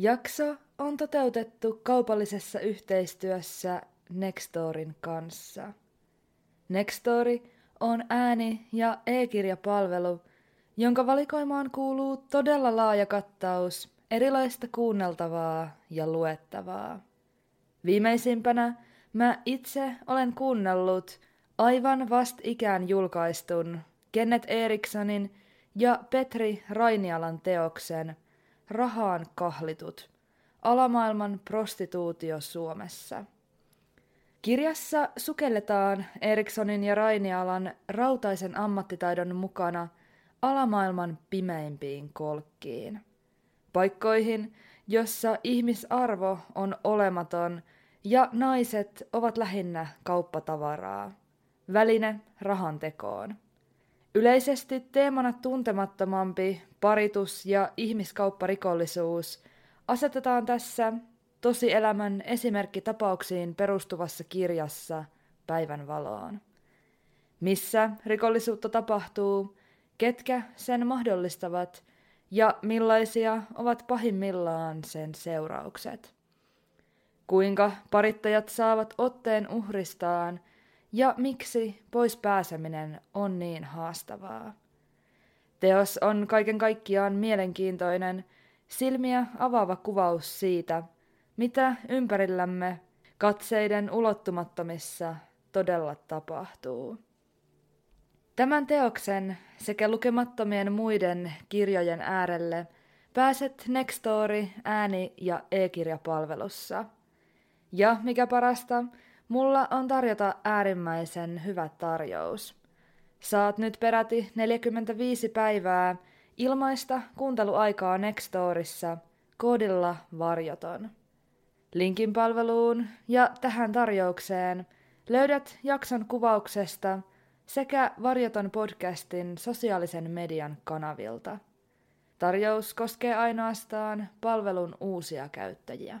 Jakso on toteutettu kaupallisessa yhteistyössä Nextorin kanssa. Nextori on ääni- ja e-kirjapalvelu, jonka valikoimaan kuuluu todella laaja kattaus erilaista kuunneltavaa ja luettavaa. Viimeisimpänä mä itse olen kuunnellut aivan ikään julkaistun Kenneth Erikssonin ja Petri Rainialan teoksen Rahaan kahlitut, alamaailman prostituutio Suomessa. Kirjassa sukelletaan Erikssonin ja Rainialan rautaisen ammattitaidon mukana alamaailman pimeimpiin kolkkiin. Paikkoihin, jossa ihmisarvo on olematon ja naiset ovat lähinnä kauppatavaraa. Väline rahantekoon. Yleisesti teemana tuntemattomampi paritus ja ihmiskaupparikollisuus asetetaan tässä tosielämän esimerkkitapauksiin perustuvassa kirjassa päivän valoon. Missä rikollisuutta tapahtuu, ketkä sen mahdollistavat ja millaisia ovat pahimmillaan sen seuraukset. Kuinka parittajat saavat otteen uhristaan ja miksi pois pääseminen on niin haastavaa. Teos on kaiken kaikkiaan mielenkiintoinen, silmiä avaava kuvaus siitä, mitä ympärillämme katseiden ulottumattomissa todella tapahtuu. Tämän teoksen sekä lukemattomien muiden kirjojen äärelle pääset Nextory ääni- ja e-kirjapalvelussa. Ja mikä parasta, mulla on tarjota äärimmäisen hyvä tarjous. Saat nyt peräti 45 päivää ilmaista kuunteluaikaa Nextorissa koodilla varjoton. Linkin palveluun ja tähän tarjoukseen löydät jakson kuvauksesta sekä Varjoton podcastin sosiaalisen median kanavilta. Tarjous koskee ainoastaan palvelun uusia käyttäjiä.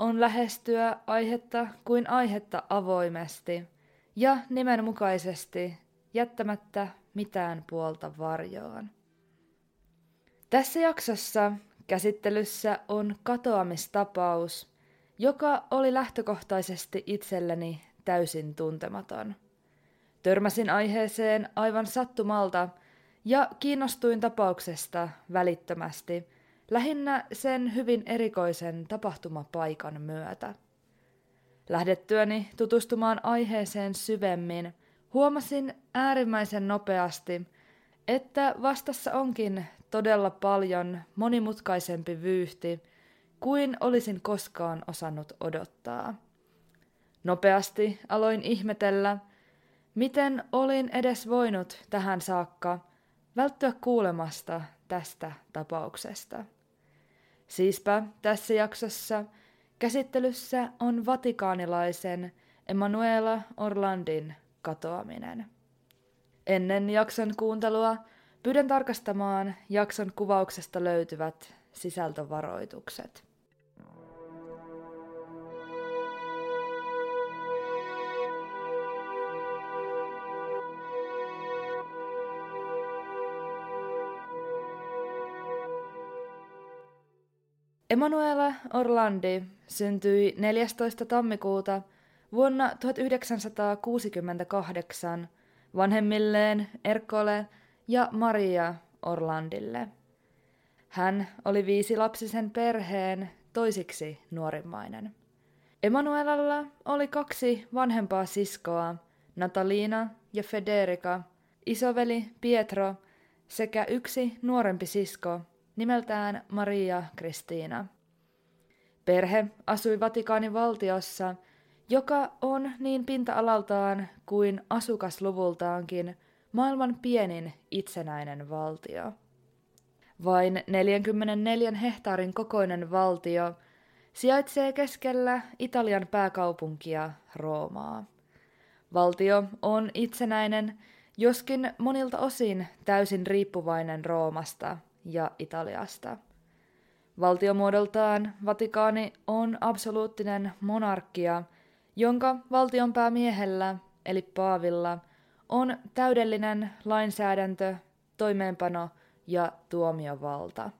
on lähestyä aihetta kuin aihetta avoimesti ja nimenmukaisesti jättämättä mitään puolta varjoon. Tässä jaksossa käsittelyssä on katoamistapaus, joka oli lähtökohtaisesti itselleni täysin tuntematon. Törmäsin aiheeseen aivan sattumalta ja kiinnostuin tapauksesta välittömästi – lähinnä sen hyvin erikoisen tapahtumapaikan myötä. Lähdettyäni tutustumaan aiheeseen syvemmin, huomasin äärimmäisen nopeasti, että vastassa onkin todella paljon monimutkaisempi vyyhti kuin olisin koskaan osannut odottaa. Nopeasti aloin ihmetellä, miten olin edes voinut tähän saakka välttyä kuulemasta tästä tapauksesta. Siispä tässä jaksossa käsittelyssä on vatikaanilaisen Emanuela Orlandin katoaminen. Ennen jakson kuuntelua pyydän tarkastamaan jakson kuvauksesta löytyvät sisältövaroitukset. Emanuela Orlandi syntyi 14. tammikuuta vuonna 1968 vanhemmilleen Erkole ja Maria Orlandille. Hän oli viisi lapsisen perheen toisiksi nuorimmainen. Emanuelalla oli kaksi vanhempaa siskoa, Natalina ja Federica, isoveli Pietro sekä yksi nuorempi sisko nimeltään Maria Kristiina. Perhe asui Vatikaanin valtiossa, joka on niin pinta-alaltaan kuin asukasluvultaankin maailman pienin itsenäinen valtio. Vain 44 hehtaarin kokoinen valtio sijaitsee keskellä Italian pääkaupunkia Roomaa. Valtio on itsenäinen, joskin monilta osin täysin riippuvainen Roomasta ja Italiasta. Valtiomuodoltaan Vatikaani on absoluuttinen monarkia, jonka valtionpäämiehellä eli paavilla on täydellinen lainsäädäntö, toimeenpano ja tuomiovalta.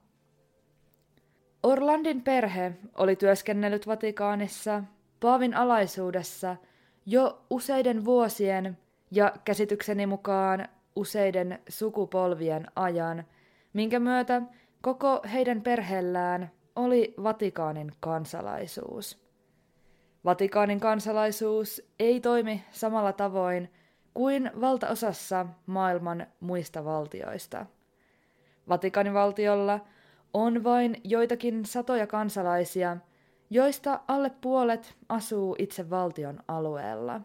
Orlandin perhe oli työskennellyt Vatikaanissa paavin alaisuudessa jo useiden vuosien ja käsitykseni mukaan useiden sukupolvien ajan, minkä myötä koko heidän perheellään oli Vatikaanin kansalaisuus. Vatikaanin kansalaisuus ei toimi samalla tavoin kuin valtaosassa maailman muista valtioista. Vatikaanin valtiolla on vain joitakin satoja kansalaisia, joista alle puolet asuu itse valtion alueella.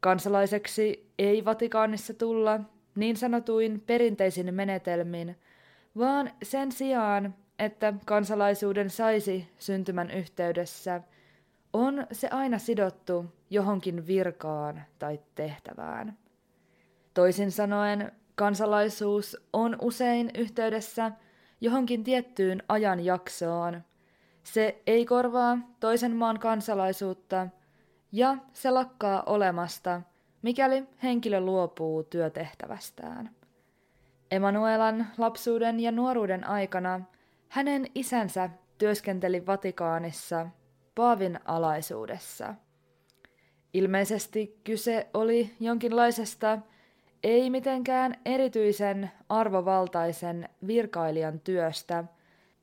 Kansalaiseksi ei Vatikaanissa tulla niin sanotuin perinteisin menetelmin, vaan sen sijaan, että kansalaisuuden saisi syntymän yhteydessä, on se aina sidottu johonkin virkaan tai tehtävään. Toisin sanoen, kansalaisuus on usein yhteydessä johonkin tiettyyn ajanjaksoon. Se ei korvaa toisen maan kansalaisuutta ja se lakkaa olemasta, mikäli henkilö luopuu työtehtävästään. Emanuelan lapsuuden ja nuoruuden aikana hänen isänsä työskenteli Vatikaanissa Paavin alaisuudessa. Ilmeisesti kyse oli jonkinlaisesta ei mitenkään erityisen arvovaltaisen virkailijan työstä,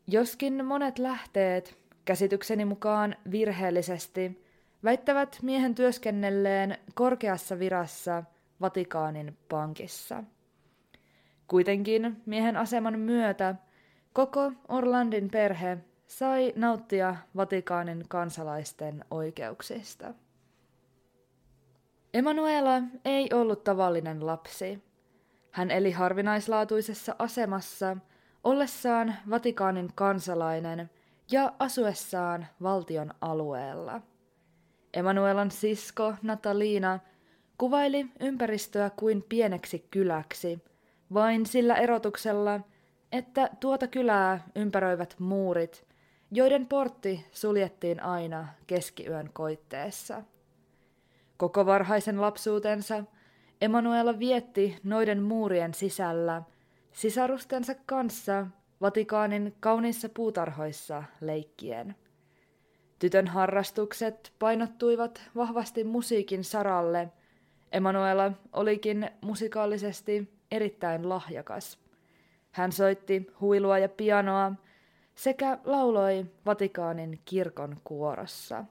joskin monet lähteet, käsitykseni mukaan virheellisesti, väittävät miehen työskennelleen korkeassa virassa Vatikaanin pankissa. Kuitenkin miehen aseman myötä koko Orlandin perhe sai nauttia Vatikaanin kansalaisten oikeuksista. Emanuela ei ollut tavallinen lapsi. Hän eli harvinaislaatuisessa asemassa ollessaan Vatikaanin kansalainen ja asuessaan valtion alueella. Emanuelan sisko Natalina kuvaili ympäristöä kuin pieneksi kyläksi, vain sillä erotuksella, että tuota kylää ympäröivät muurit, joiden portti suljettiin aina keskiyön koitteessa. Koko varhaisen lapsuutensa Emanuela vietti noiden muurien sisällä sisarustensa kanssa Vatikaanin kauniissa puutarhoissa leikkien. Tytön harrastukset painottuivat vahvasti musiikin saralle. Emanuela olikin musikaalisesti erittäin lahjakas. Hän soitti huilua ja pianoa sekä lauloi Vatikaanin kirkon kuorossa.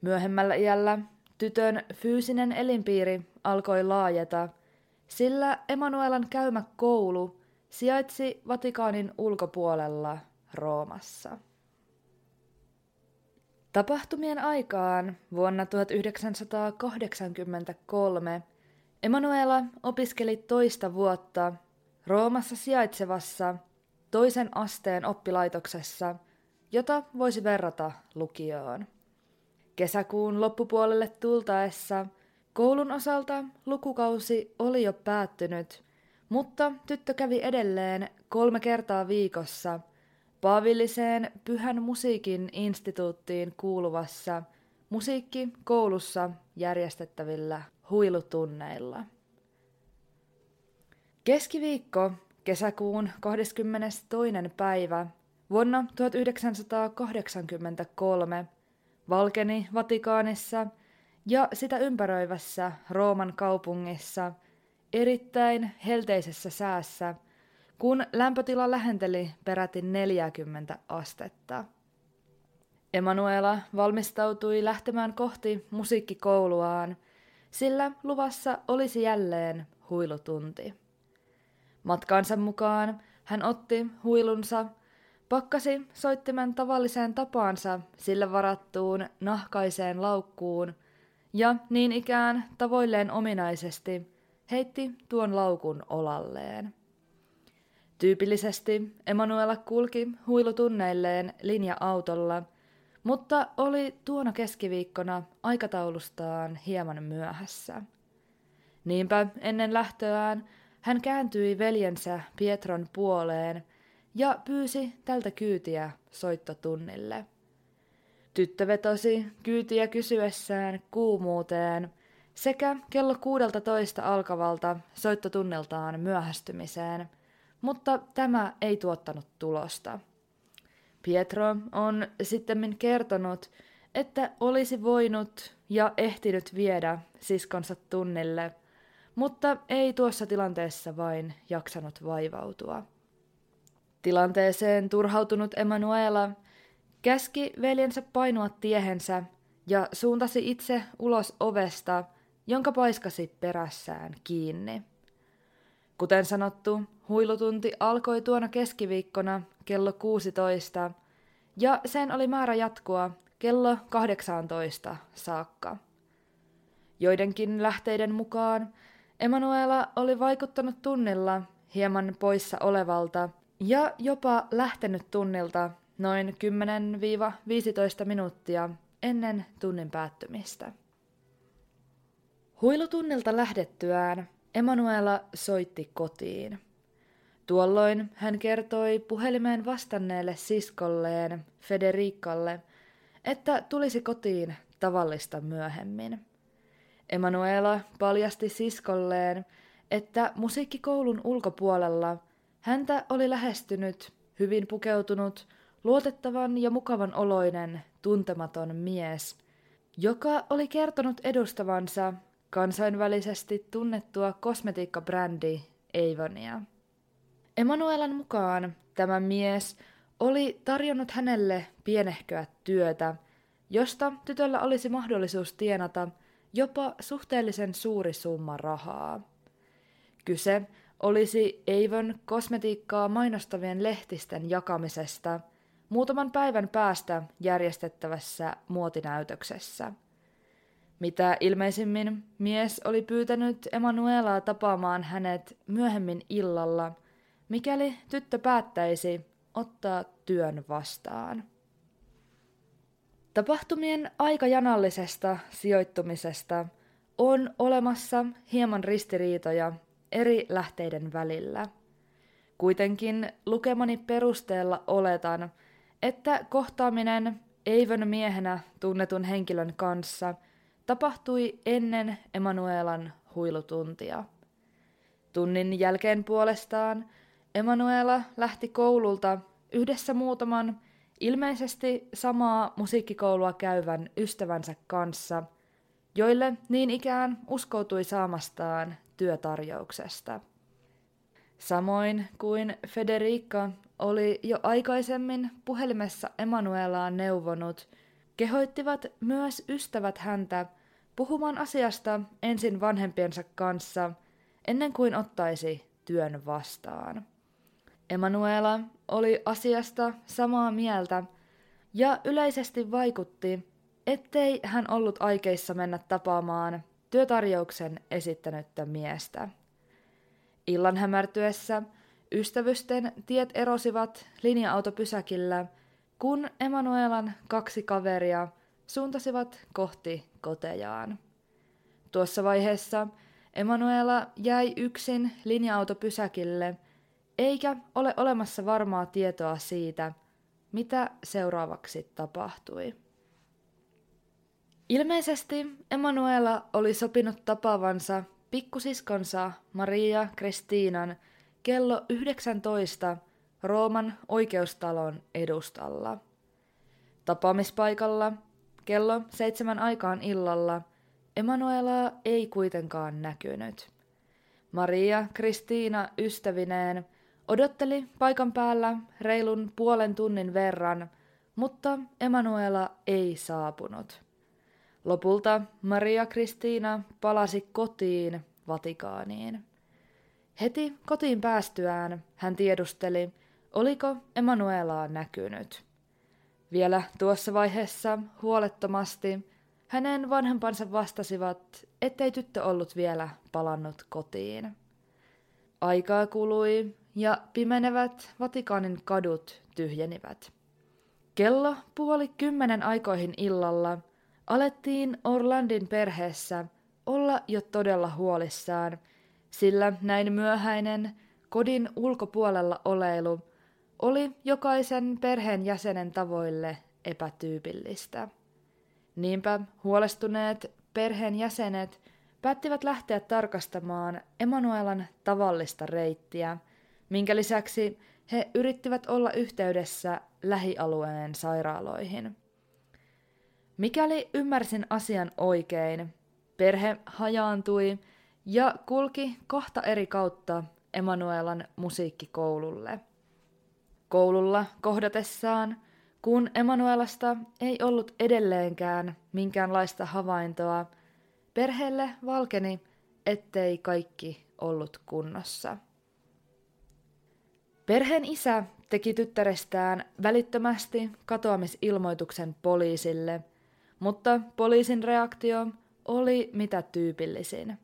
Myöhemmällä iällä Tytön fyysinen elinpiiri alkoi laajeta, sillä Emanuelan käymä koulu sijaitsi Vatikaanin ulkopuolella Roomassa. Tapahtumien aikaan vuonna 1983 Emanuela opiskeli toista vuotta Roomassa sijaitsevassa toisen asteen oppilaitoksessa, jota voisi verrata lukioon. Kesäkuun loppupuolelle tultaessa koulun osalta lukukausi oli jo päättynyt, mutta tyttö kävi edelleen kolme kertaa viikossa Paavilliseen Pyhän musiikin instituuttiin kuuluvassa musiikkikoulussa järjestettävillä huilutunneilla. Keskiviikko kesäkuun 22. päivä vuonna 1983 valkeni Vatikaanissa ja sitä ympäröivässä Rooman kaupungissa erittäin helteisessä säässä, kun lämpötila lähenteli peräti 40 astetta. Emanuela valmistautui lähtemään kohti musiikkikouluaan, sillä luvassa olisi jälleen huilutunti. Matkaansa mukaan hän otti huilunsa, pakkasi soittimen tavalliseen tapaansa sille varattuun nahkaiseen laukkuun ja niin ikään tavoilleen ominaisesti heitti tuon laukun olalleen. Tyypillisesti Emanuela kulki huilutunneilleen linja-autolla, mutta oli tuona keskiviikkona aikataulustaan hieman myöhässä. Niinpä ennen lähtöään hän kääntyi veljensä Pietron puoleen ja pyysi tältä kyytiä soittotunnille. Tyttö vetosi kyytiä kysyessään kuumuuteen sekä kello 16 alkavalta soittotunneltaan myöhästymiseen, mutta tämä ei tuottanut tulosta. Pietro on sitten kertonut, että olisi voinut ja ehtinyt viedä siskonsa tunnille, mutta ei tuossa tilanteessa vain jaksanut vaivautua. Tilanteeseen turhautunut Emanuela käski veljensä painua tiehensä ja suuntasi itse ulos ovesta, jonka paiskasi perässään kiinni. Kuten sanottu, huilutunti alkoi tuona keskiviikkona kello 16 ja sen oli määrä jatkua kello 18 saakka. Joidenkin lähteiden mukaan Emanuela oli vaikuttanut tunnilla hieman poissa olevalta ja jopa lähtenyt tunnilta noin 10-15 minuuttia ennen tunnin päättymistä. Huilutunnilta lähdettyään Emanuela soitti kotiin. Tuolloin hän kertoi puhelimeen vastanneelle siskolleen Federikalle, että tulisi kotiin tavallista myöhemmin. Emanuela paljasti siskolleen, että musiikkikoulun ulkopuolella häntä oli lähestynyt hyvin pukeutunut, luotettavan ja mukavan oloinen, tuntematon mies, joka oli kertonut edustavansa kansainvälisesti tunnettua kosmetiikkabrändi Avonia. Emanuelan mukaan tämä mies oli tarjonnut hänelle pienehköä työtä, josta tytöllä olisi mahdollisuus tienata jopa suhteellisen suuri summa rahaa. Kyse olisi Avon kosmetiikkaa mainostavien lehtisten jakamisesta muutaman päivän päästä järjestettävässä muotinäytöksessä – mitä ilmeisimmin mies oli pyytänyt Emanuelaa tapaamaan hänet myöhemmin illalla, mikäli tyttö päättäisi ottaa työn vastaan. Tapahtumien aikajanallisesta sijoittumisesta on olemassa hieman ristiriitoja eri lähteiden välillä. Kuitenkin lukemani perusteella oletan, että kohtaaminen Eivön miehenä tunnetun henkilön kanssa – tapahtui ennen Emanuelan huilutuntia. Tunnin jälkeen puolestaan Emanuela lähti koululta yhdessä muutaman ilmeisesti samaa musiikkikoulua käyvän ystävänsä kanssa, joille niin ikään uskoutui saamastaan työtarjouksesta. Samoin kuin Federica oli jo aikaisemmin puhelimessa Emanuelaan neuvonut, kehoittivat myös ystävät häntä puhumaan asiasta ensin vanhempiensa kanssa ennen kuin ottaisi työn vastaan. Emanuela oli asiasta samaa mieltä ja yleisesti vaikutti, ettei hän ollut aikeissa mennä tapaamaan työtarjouksen esittänyttä miestä. Illan hämärtyessä ystävysten tiet erosivat linja-autopysäkillä, kun Emanuelan kaksi kaveria suuntasivat kohti kotejaan. Tuossa vaiheessa Emanuela jäi yksin linja-autopysäkille, eikä ole olemassa varmaa tietoa siitä, mitä seuraavaksi tapahtui. Ilmeisesti Emanuela oli sopinut tapaavansa pikkusiskonsa Maria Kristiinan kello 19 Rooman oikeustalon edustalla. Tapaamispaikalla Kello seitsemän aikaan illalla Emanuelaa ei kuitenkaan näkynyt. Maria Kristiina ystävineen odotteli paikan päällä reilun puolen tunnin verran, mutta Emanuela ei saapunut. Lopulta Maria Kristiina palasi kotiin Vatikaaniin. Heti kotiin päästyään hän tiedusteli, oliko Emanuelaa näkynyt. Vielä tuossa vaiheessa huolettomasti hänen vanhempansa vastasivat, ettei tyttö ollut vielä palannut kotiin. Aikaa kului ja pimenevät Vatikaanin kadut tyhjenivät. Kello puoli kymmenen aikoihin illalla alettiin Orlandin perheessä olla jo todella huolissaan, sillä näin myöhäinen kodin ulkopuolella oleilu oli jokaisen perheen jäsenen tavoille epätyypillistä. Niinpä huolestuneet perheen jäsenet päättivät lähteä tarkastamaan Emanuelan tavallista reittiä, minkä lisäksi he yrittivät olla yhteydessä lähialueen sairaaloihin. Mikäli ymmärsin asian oikein, perhe hajaantui ja kulki kahta eri kautta Emanuelan musiikkikoululle. Koululla kohdatessaan, kun Emanuelasta ei ollut edelleenkään minkäänlaista havaintoa, perheelle valkeni, ettei kaikki ollut kunnossa. Perheen isä teki tyttärestään välittömästi katoamisilmoituksen poliisille, mutta poliisin reaktio oli mitä tyypillisin.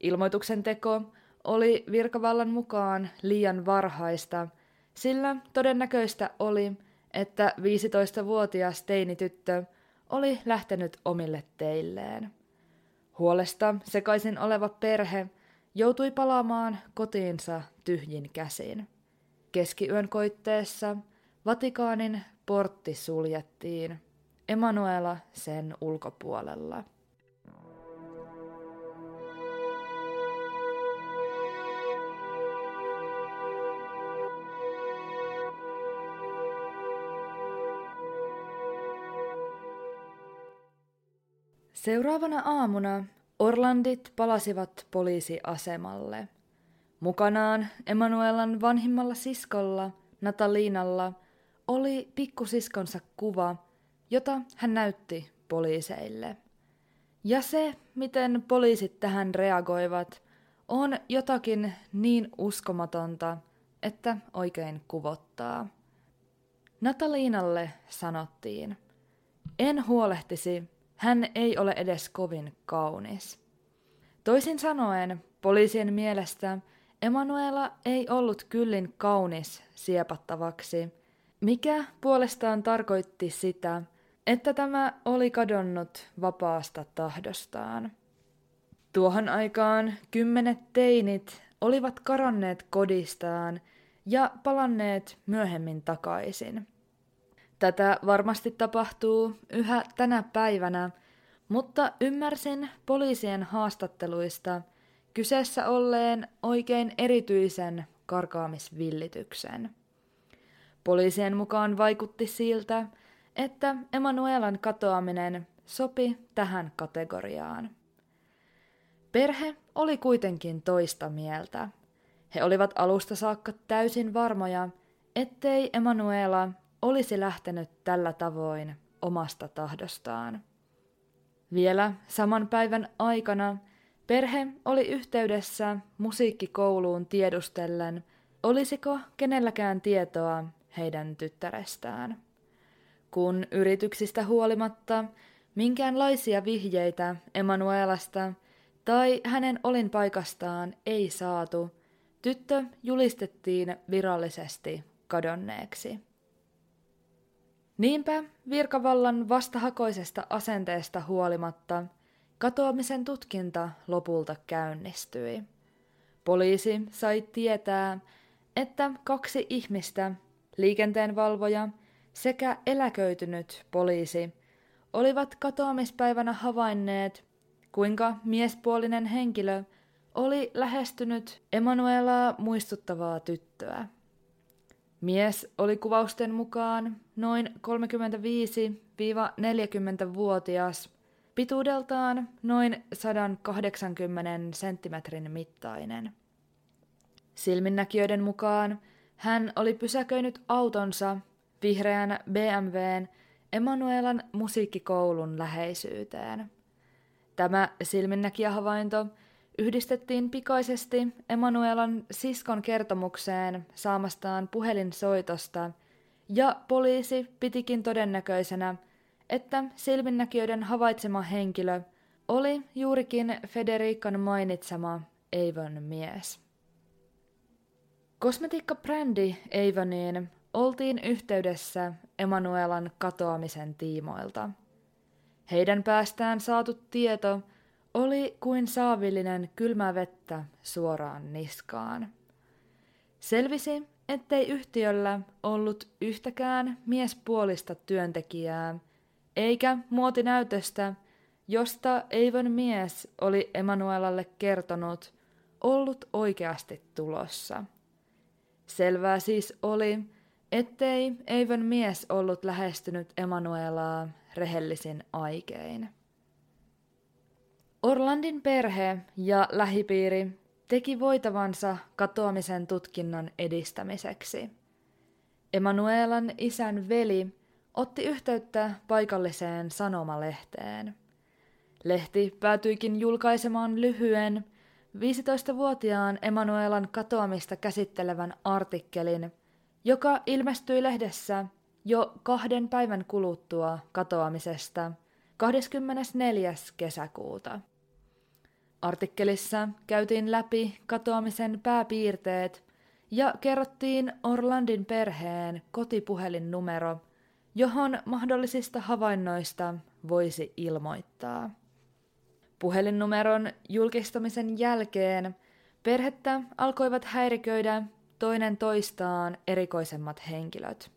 Ilmoituksen teko oli virkavallan mukaan liian varhaista, sillä todennäköistä oli, että 15-vuotias teinityttö oli lähtenyt omille teilleen. Huolesta sekaisin oleva perhe joutui palaamaan kotiinsa tyhjin käsin. Keskiyön koitteessa Vatikaanin portti suljettiin, Emanuela sen ulkopuolella. Seuraavana aamuna Orlandit palasivat poliisiasemalle. Mukanaan Emanuelan vanhimmalla siskolla, Nataliinalla, oli pikkusiskonsa kuva, jota hän näytti poliiseille. Ja se, miten poliisit tähän reagoivat, on jotakin niin uskomatonta, että oikein kuvottaa. Nataliinalle sanottiin, en huolehtisi, hän ei ole edes kovin kaunis. Toisin sanoen, poliisien mielestä Emanuela ei ollut kyllin kaunis siepattavaksi, mikä puolestaan tarkoitti sitä, että tämä oli kadonnut vapaasta tahdostaan. Tuohon aikaan kymmenet teinit olivat karanneet kodistaan ja palanneet myöhemmin takaisin. Tätä varmasti tapahtuu yhä tänä päivänä, mutta ymmärsin poliisien haastatteluista kyseessä olleen oikein erityisen karkaamisvillityksen. Poliisien mukaan vaikutti siltä, että Emanuelan katoaminen sopi tähän kategoriaan. Perhe oli kuitenkin toista mieltä. He olivat alusta saakka täysin varmoja, ettei Emanuela olisi lähtenyt tällä tavoin omasta tahdostaan. Vielä saman päivän aikana perhe oli yhteydessä musiikkikouluun tiedustellen, olisiko kenelläkään tietoa heidän tyttärestään. Kun yrityksistä huolimatta minkäänlaisia vihjeitä Emanuelasta tai hänen olinpaikastaan ei saatu, tyttö julistettiin virallisesti kadonneeksi. Niinpä virkavallan vastahakoisesta asenteesta huolimatta katoamisen tutkinta lopulta käynnistyi. Poliisi sai tietää, että kaksi ihmistä, liikenteenvalvoja sekä eläköitynyt poliisi, olivat katoamispäivänä havainneet, kuinka miespuolinen henkilö oli lähestynyt Emanuelaa muistuttavaa tyttöä. Mies oli kuvausten mukaan noin 35-40-vuotias, pituudeltaan noin 180 senttimetrin mittainen. Silminnäkijöiden mukaan hän oli pysäköinyt autonsa vihreän BMWn Emanuelan musiikkikoulun läheisyyteen. Tämä silminnäkijähavainto yhdistettiin pikaisesti Emanuelan siskon kertomukseen saamastaan puhelinsoitosta, ja poliisi pitikin todennäköisenä, että silminnäkijöiden havaitsema henkilö oli juurikin Federikan mainitsema Avon mies. Kosmetiikkabrändi Avoniin oltiin yhteydessä Emanuelan katoamisen tiimoilta. Heidän päästään saatu tieto oli kuin saavillinen kylmää vettä suoraan niskaan. Selvisi, ettei yhtiöllä ollut yhtäkään miespuolista työntekijää, eikä muotinäytöstä, josta Eivon mies oli Emanuelalle kertonut, ollut oikeasti tulossa. Selvää siis oli, ettei Eivon mies ollut lähestynyt Emanuelaa rehellisin aikein. Orlandin perhe ja lähipiiri teki voitavansa katoamisen tutkinnan edistämiseksi. Emanuelan isän veli otti yhteyttä paikalliseen sanomalehteen. Lehti päätyikin julkaisemaan lyhyen 15-vuotiaan Emanuelan katoamista käsittelevän artikkelin, joka ilmestyi lehdessä jo kahden päivän kuluttua katoamisesta 24. kesäkuuta. Artikkelissa käytiin läpi katoamisen pääpiirteet ja kerrottiin Orlandin perheen kotipuhelinnumero, johon mahdollisista havainnoista voisi ilmoittaa. Puhelinnumeron julkistamisen jälkeen perhettä alkoivat häiriköidä toinen toistaan erikoisemmat henkilöt.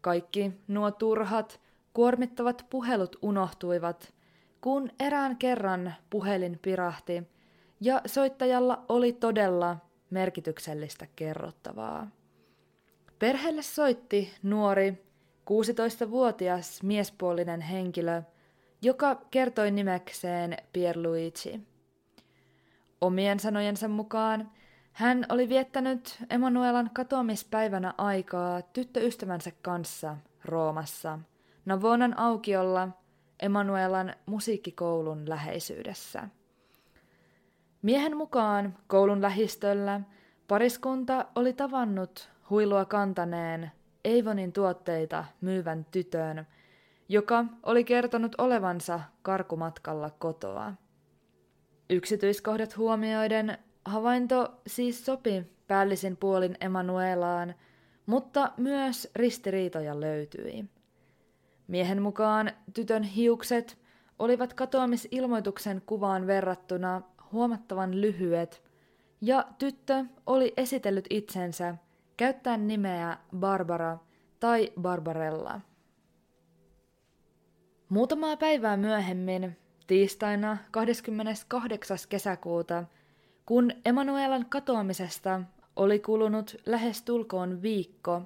Kaikki nuo turhat, kuormittavat puhelut unohtuivat, kun erään kerran puhelin pirahti ja soittajalla oli todella merkityksellistä kerrottavaa. Perheelle soitti nuori, 16-vuotias miespuolinen henkilö, joka kertoi nimekseen Pierluigi. Omien sanojensa mukaan hän oli viettänyt Emanuelan katoamispäivänä aikaa tyttöystävänsä kanssa Roomassa, Navonan aukiolla Emanuelan musiikkikoulun läheisyydessä. Miehen mukaan koulun lähistöllä pariskunta oli tavannut huilua kantaneen Eivonin tuotteita myyvän tytön, joka oli kertonut olevansa karkumatkalla kotoa. Yksityiskohdat huomioiden havainto siis sopi päällisin puolin Emanuelaan, mutta myös ristiriitoja löytyi. Miehen mukaan tytön hiukset olivat katoamisilmoituksen kuvaan verrattuna huomattavan lyhyet, ja tyttö oli esitellyt itsensä käyttäen nimeä Barbara tai Barbarella. Muutamaa päivää myöhemmin, tiistaina 28. kesäkuuta, kun Emanuelan katoamisesta oli kulunut lähes tulkoon viikko,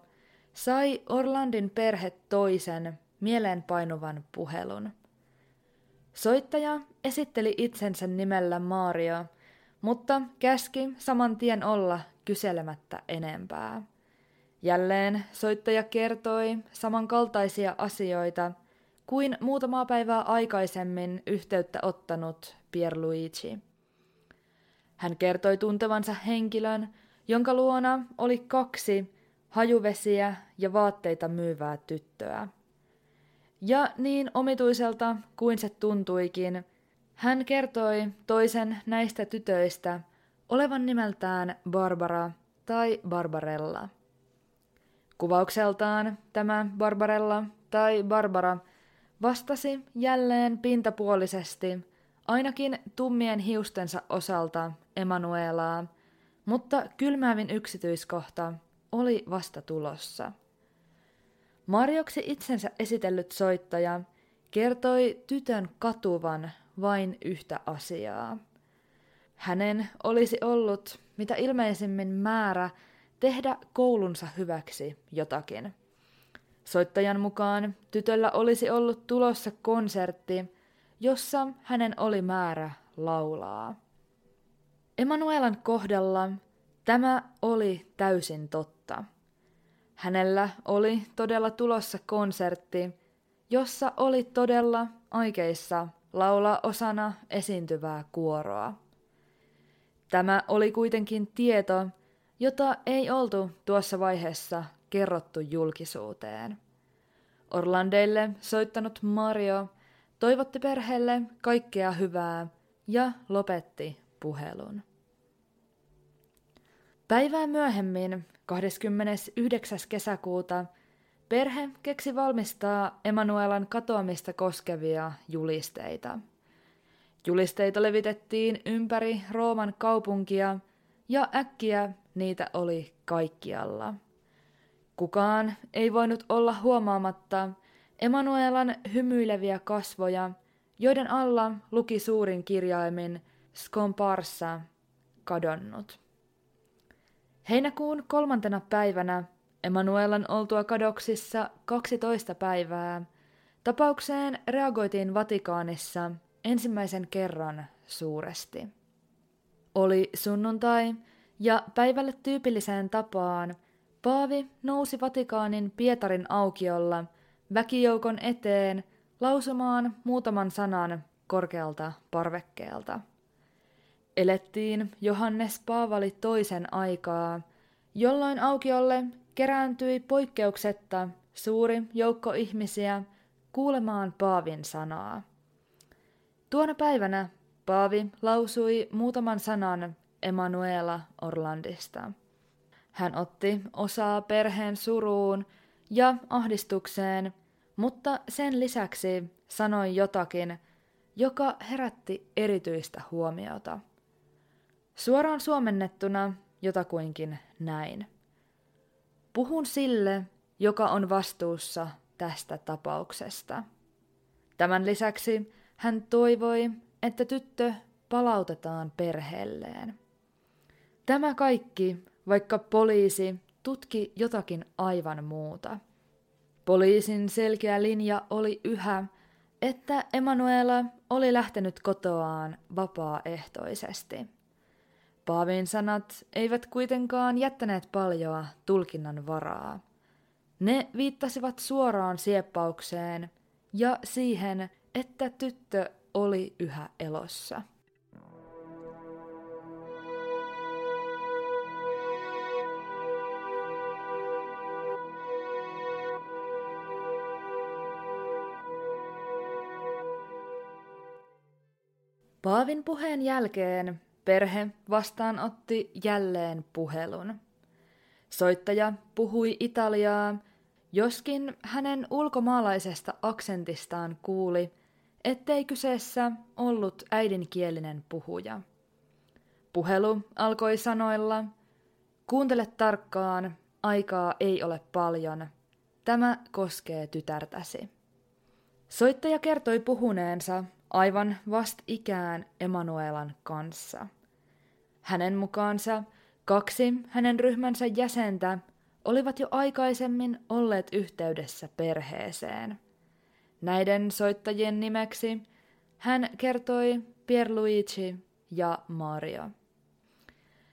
sai Orlandin perhe toisen mieleenpainuvan puhelun. Soittaja esitteli itsensä nimellä Mario, mutta käski saman tien olla kyselemättä enempää. Jälleen soittaja kertoi samankaltaisia asioita kuin muutamaa päivää aikaisemmin yhteyttä ottanut Pierluigi. Hän kertoi tuntevansa henkilön, jonka luona oli kaksi hajuvesiä ja vaatteita myyvää tyttöä. Ja niin omituiselta kuin se tuntuikin, hän kertoi toisen näistä tytöistä olevan nimeltään Barbara tai Barbarella. Kuvaukseltaan tämä Barbarella tai Barbara vastasi jälleen pintapuolisesti ainakin tummien hiustensa osalta Emanuelaa, mutta kylmäävin yksityiskohta oli vasta tulossa. Marjoksi itsensä esitellyt soittaja kertoi tytön katuvan vain yhtä asiaa. Hänen olisi ollut mitä ilmeisimmin määrä tehdä koulunsa hyväksi jotakin. Soittajan mukaan tytöllä olisi ollut tulossa konsertti, jossa hänen oli määrä laulaa. Emanuelan kohdalla tämä oli täysin totta. Hänellä oli todella tulossa konsertti, jossa oli todella aikeissa laulaa osana esiintyvää kuoroa. Tämä oli kuitenkin tieto, jota ei oltu tuossa vaiheessa kerrottu julkisuuteen. Orlandeille soittanut Mario toivotti perheelle kaikkea hyvää ja lopetti puhelun. Päivää myöhemmin, 29. kesäkuuta, perhe keksi valmistaa Emanuelan katoamista koskevia julisteita. Julisteita levitettiin ympäri Rooman kaupunkia ja äkkiä niitä oli kaikkialla. Kukaan ei voinut olla huomaamatta Emanuelan hymyileviä kasvoja, joiden alla luki suurin kirjaimin Scomparsa, kadonnut. Heinäkuun kolmantena päivänä Emanuelan oltua kadoksissa 12 päivää tapaukseen reagoitiin Vatikaanissa ensimmäisen kerran suuresti. Oli sunnuntai ja päivälle tyypilliseen tapaan Paavi nousi Vatikaanin Pietarin aukiolla väkijoukon eteen lausumaan muutaman sanan korkealta parvekkeelta. Elettiin Johannes Paavali toisen aikaa, jolloin aukiolle kerääntyi poikkeuksetta suuri joukko ihmisiä kuulemaan Paavin sanaa. Tuona päivänä Paavi lausui muutaman sanan Emanuela Orlandista. Hän otti osaa perheen suruun ja ahdistukseen, mutta sen lisäksi sanoi jotakin, joka herätti erityistä huomiota. Suoraan suomennettuna jotakuinkin näin. Puhun sille, joka on vastuussa tästä tapauksesta. Tämän lisäksi hän toivoi, että tyttö palautetaan perheelleen. Tämä kaikki, vaikka poliisi tutki jotakin aivan muuta. Poliisin selkeä linja oli yhä, että Emanuela oli lähtenyt kotoaan vapaaehtoisesti. Paavin sanat eivät kuitenkaan jättäneet paljoa tulkinnan varaa. Ne viittasivat suoraan sieppaukseen ja siihen, että tyttö oli yhä elossa. Paavin puheen jälkeen perhe vastaanotti jälleen puhelun. Soittaja puhui italiaa, joskin hänen ulkomaalaisesta aksentistaan kuuli, ettei kyseessä ollut äidinkielinen puhuja. Puhelu alkoi sanoilla, kuuntele tarkkaan, aikaa ei ole paljon, tämä koskee tytärtäsi. Soittaja kertoi puhuneensa aivan vast ikään Emanuelan kanssa. Hänen mukaansa kaksi hänen ryhmänsä jäsentä olivat jo aikaisemmin olleet yhteydessä perheeseen. Näiden soittajien nimeksi hän kertoi Pierluigi ja Mario.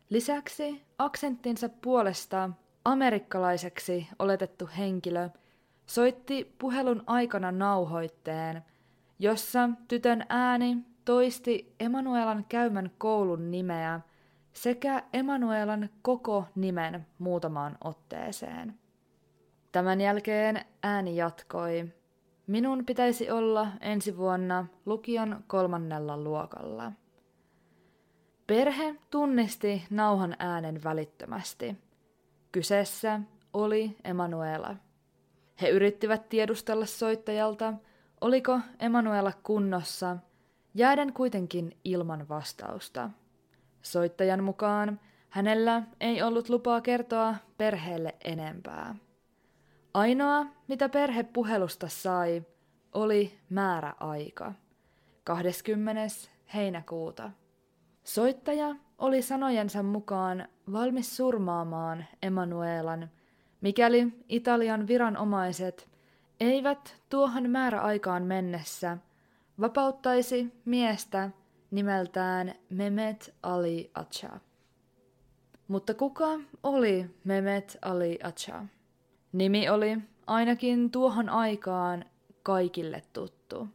Lisäksi aksenttinsa puolesta amerikkalaiseksi oletettu henkilö soitti puhelun aikana nauhoitteen, jossa tytön ääni toisti Emanuelan käymän koulun nimeä sekä Emanuelan koko nimen muutamaan otteeseen. Tämän jälkeen ääni jatkoi. Minun pitäisi olla ensi vuonna lukion kolmannella luokalla. Perhe tunnisti nauhan äänen välittömästi. Kyseessä oli Emanuela. He yrittivät tiedustella soittajalta, Oliko Emanuela kunnossa, jääden kuitenkin ilman vastausta. Soittajan mukaan hänellä ei ollut lupaa kertoa perheelle enempää. Ainoa, mitä perhe puhelusta sai, oli määräaika. 20. heinäkuuta. Soittaja oli sanojensa mukaan valmis surmaamaan Emanuelan, mikäli Italian viranomaiset eivät tuohon määräaikaan mennessä vapauttaisi miestä nimeltään Mehmet Ali Acha. Mutta kuka oli Mehmet Ali Acha? Nimi oli ainakin tuohon aikaan kaikille tuttu.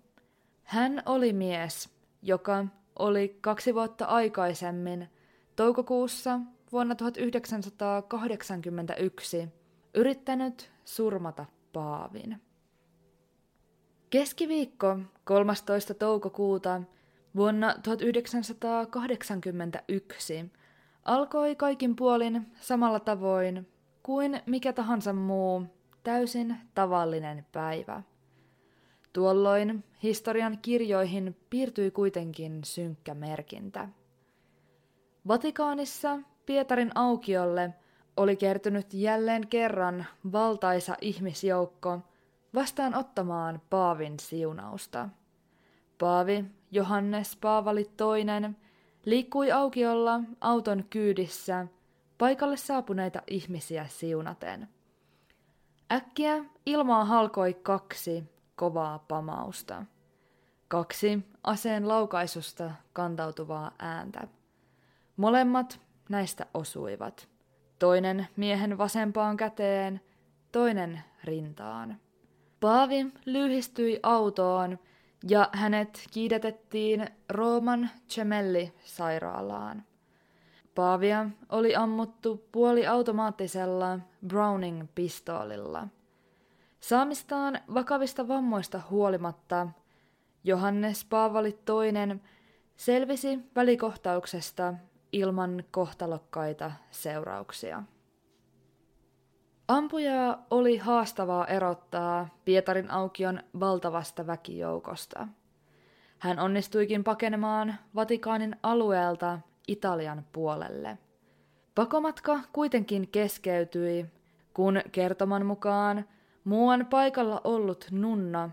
Hän oli mies, joka oli kaksi vuotta aikaisemmin, toukokuussa vuonna 1981, yrittänyt surmata Paavin. Keskiviikko 13. toukokuuta vuonna 1981 alkoi kaikin puolin samalla tavoin kuin mikä tahansa muu täysin tavallinen päivä. Tuolloin historian kirjoihin piirtyi kuitenkin synkkä merkintä. Vatikaanissa Pietarin aukiolle oli kertynyt jälleen kerran valtaisa ihmisjoukko vastaan ottamaan Paavin siunausta. Paavi Johannes Paavali II liikkui aukiolla auton kyydissä paikalle saapuneita ihmisiä siunaten. Äkkiä ilmaa halkoi kaksi kovaa pamausta. Kaksi aseen laukaisusta kantautuvaa ääntä. Molemmat näistä osuivat. Toinen miehen vasempaan käteen, toinen rintaan. Paavi lyhistyi autoon ja hänet kiidetettiin Rooman Gemelli-sairaalaan. Paavia oli ammuttu puoliautomaattisella Browning-pistoolilla. Saamistaan vakavista vammoista huolimatta Johannes Paavali II selvisi välikohtauksesta ilman kohtalokkaita seurauksia. Ampujaa oli haastavaa erottaa Pietarin aukion valtavasta väkijoukosta. Hän onnistuikin pakenemaan Vatikaanin alueelta Italian puolelle. Pakomatka kuitenkin keskeytyi, kun kertoman mukaan muuan paikalla ollut nunna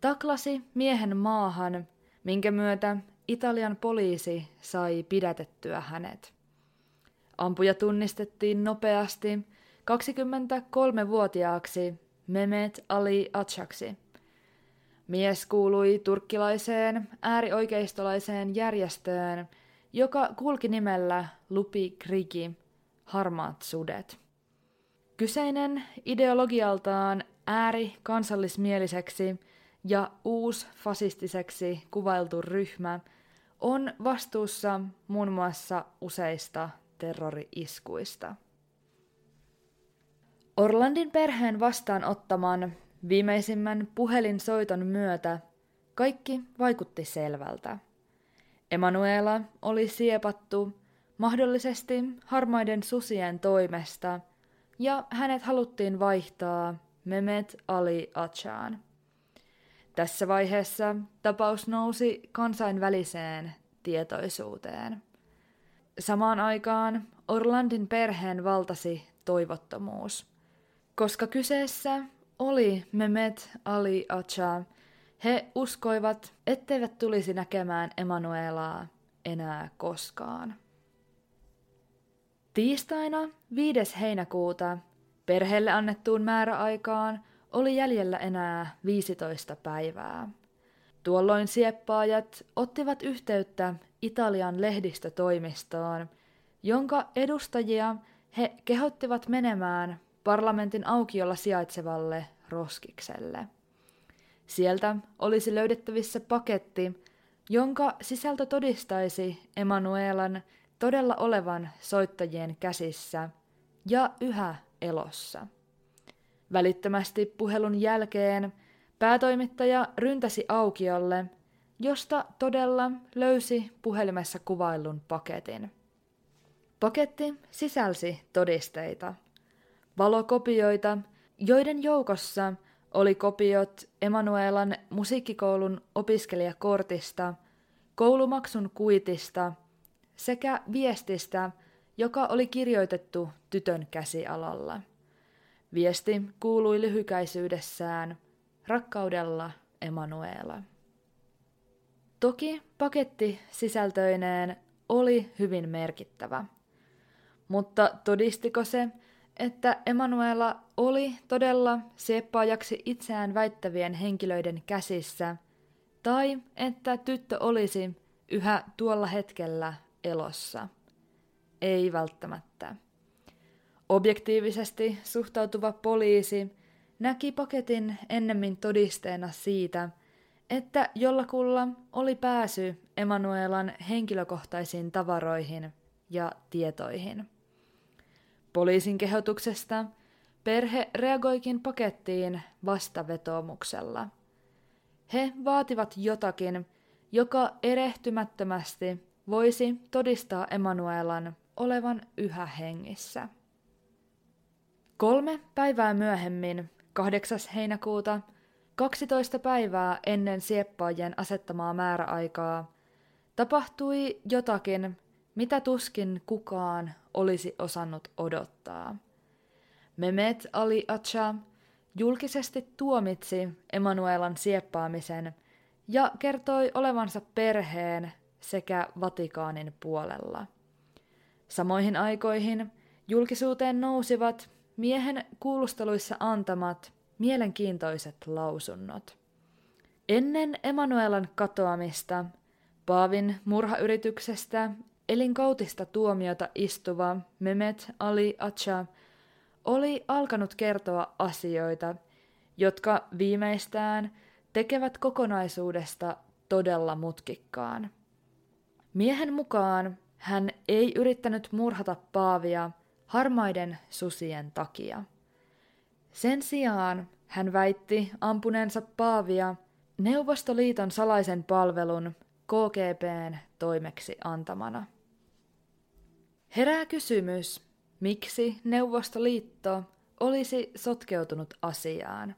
taklasi miehen maahan, minkä myötä Italian poliisi sai pidätettyä hänet. Ampuja tunnistettiin nopeasti 23-vuotiaaksi Mehmet Ali Achaksi. Mies kuului turkkilaiseen äärioikeistolaiseen järjestöön, joka kulki nimellä Lupi Kriki, harmaat sudet. Kyseinen ideologialtaan ääri kansallismieliseksi ja uusfasistiseksi kuvailtu ryhmä on vastuussa muun muassa useista terrori-iskuista. Orlandin perheen vastaanottaman viimeisimmän puhelinsoiton myötä kaikki vaikutti selvältä. Emanuela oli siepattu mahdollisesti harmaiden susien toimesta ja hänet haluttiin vaihtaa Mehmet Ali Achaan. Tässä vaiheessa tapaus nousi kansainväliseen tietoisuuteen. Samaan aikaan Orlandin perheen valtasi toivottomuus – koska kyseessä oli Mehmet Ali Acha, he uskoivat, etteivät tulisi näkemään Emanuelaa enää koskaan. Tiistaina 5. heinäkuuta perheelle annettuun määräaikaan oli jäljellä enää 15 päivää. Tuolloin sieppaajat ottivat yhteyttä Italian lehdistötoimistoon, jonka edustajia he kehottivat menemään parlamentin aukiolla sijaitsevalle roskikselle. Sieltä olisi löydettävissä paketti, jonka sisältö todistaisi Emanuelan todella olevan soittajien käsissä ja yhä elossa. Välittömästi puhelun jälkeen päätoimittaja ryntäsi aukiolle, josta todella löysi puhelimessa kuvaillun paketin. Paketti sisälsi todisteita – valokopioita, joiden joukossa oli kopiot Emanuelan musiikkikoulun opiskelijakortista, koulumaksun kuitista sekä viestistä, joka oli kirjoitettu tytön käsialalla. Viesti kuului lyhykäisyydessään rakkaudella Emanuela. Toki paketti sisältöineen oli hyvin merkittävä. Mutta todistiko se, että Emanuela oli todella sieppaajaksi itseään väittävien henkilöiden käsissä, tai että tyttö olisi yhä tuolla hetkellä elossa. Ei välttämättä. Objektiivisesti suhtautuva poliisi näki paketin ennemmin todisteena siitä, että jollakulla oli pääsy Emanuelan henkilökohtaisiin tavaroihin ja tietoihin. Poliisin kehotuksesta perhe reagoikin pakettiin vastavetoomuksella. He vaativat jotakin, joka erehtymättömästi voisi todistaa Emanuelan olevan yhä hengissä. Kolme päivää myöhemmin, 8. heinäkuuta, 12 päivää ennen sieppaajien asettamaa määräaikaa, tapahtui jotakin, mitä tuskin kukaan olisi osannut odottaa. Mehmet Ali Acha julkisesti tuomitsi Emanuelan sieppaamisen ja kertoi olevansa perheen sekä Vatikaanin puolella. Samoihin aikoihin julkisuuteen nousivat miehen kuulusteluissa antamat mielenkiintoiset lausunnot. Ennen Emanuelan katoamista Paavin murhayrityksestä elinkautista tuomiota istuva Mehmet Ali Acha oli alkanut kertoa asioita, jotka viimeistään tekevät kokonaisuudesta todella mutkikkaan. Miehen mukaan hän ei yrittänyt murhata Paavia harmaiden susien takia. Sen sijaan hän väitti ampuneensa Paavia Neuvostoliiton salaisen palvelun KGBn toimeksi antamana. Herää kysymys, miksi Neuvostoliitto olisi sotkeutunut asiaan.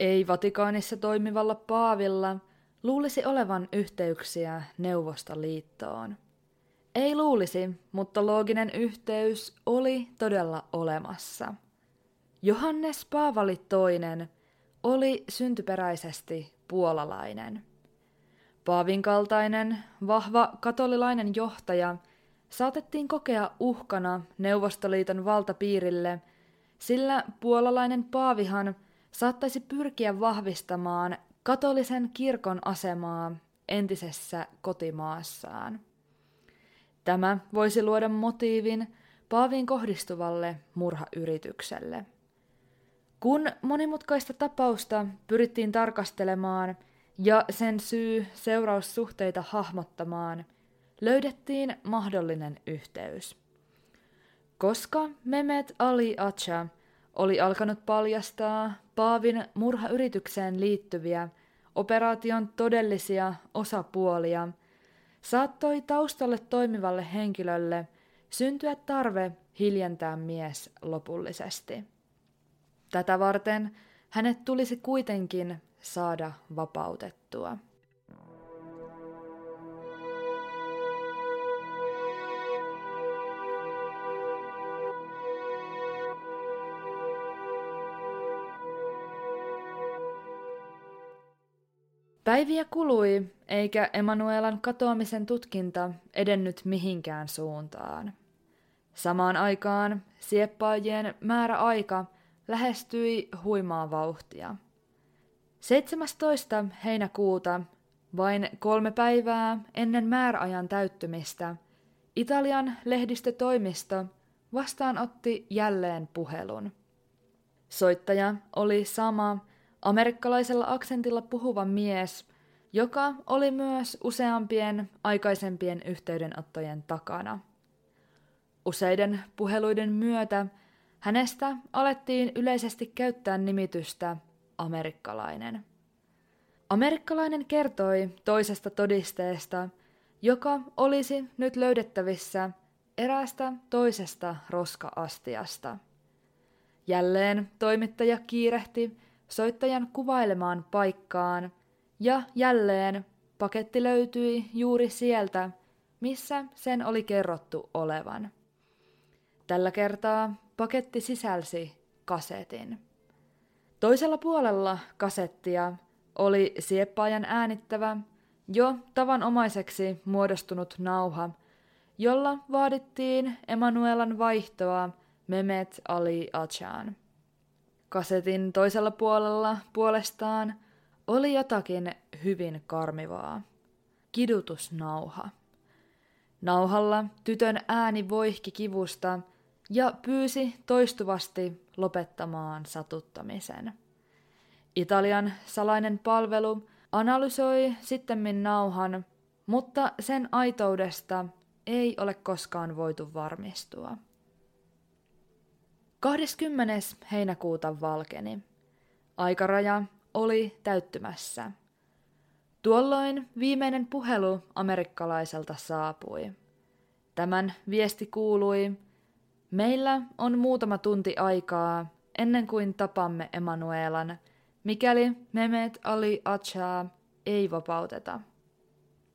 Ei Vatikaanissa toimivalla Paavilla luulisi olevan yhteyksiä Neuvostoliittoon. Ei luulisi, mutta looginen yhteys oli todella olemassa. Johannes Paavali II oli syntyperäisesti puolalainen. Paavin kaltainen, vahva katolilainen johtaja saatettiin kokea uhkana Neuvostoliiton valtapiirille, sillä puolalainen paavihan saattaisi pyrkiä vahvistamaan katolisen kirkon asemaa entisessä kotimaassaan. Tämä voisi luoda motiivin Paavin kohdistuvalle murhayritykselle. Kun monimutkaista tapausta pyrittiin tarkastelemaan ja sen syy-seuraussuhteita hahmottamaan, löydettiin mahdollinen yhteys. Koska Mehmet Ali Acha oli alkanut paljastaa Paavin murhayritykseen liittyviä operaation todellisia osapuolia – saattoi taustalle toimivalle henkilölle syntyä tarve hiljentää mies lopullisesti. Tätä varten hänet tulisi kuitenkin saada vapautettua. Päiviä kului, eikä Emanuelan katoamisen tutkinta edennyt mihinkään suuntaan. Samaan aikaan sieppaajien määräaika lähestyi huimaa vauhtia. 17. heinäkuuta, vain kolme päivää ennen määräajan täyttymistä, Italian lehdistötoimisto vastaanotti jälleen puhelun. Soittaja oli sama amerikkalaisella aksentilla puhuva mies, joka oli myös useampien aikaisempien yhteydenottojen takana. Useiden puheluiden myötä hänestä alettiin yleisesti käyttää nimitystä amerikkalainen. Amerikkalainen kertoi toisesta todisteesta, joka olisi nyt löydettävissä eräästä toisesta roskaastiasta. Jälleen toimittaja kiirehti soittajan kuvailemaan paikkaan, ja jälleen paketti löytyi juuri sieltä, missä sen oli kerrottu olevan. Tällä kertaa paketti sisälsi kasetin. Toisella puolella kasettia oli sieppaajan äänittävä, jo tavanomaiseksi muodostunut nauha, jolla vaadittiin Emanuelan vaihtoa Mehmet Ali Achan. Kasetin toisella puolella puolestaan oli jotakin hyvin karmivaa. Kidutusnauha. Nauhalla tytön ääni voihki kivusta ja pyysi toistuvasti lopettamaan satuttamisen. Italian salainen palvelu analysoi sittemmin nauhan, mutta sen aitoudesta ei ole koskaan voitu varmistua. 20. heinäkuuta valkeni. Aikaraja oli täyttymässä. Tuolloin viimeinen puhelu amerikkalaiselta saapui. Tämän viesti kuului, meillä on muutama tunti aikaa ennen kuin tapamme Emanuelan, mikäli Mehmet Ali Acha ei vapauteta.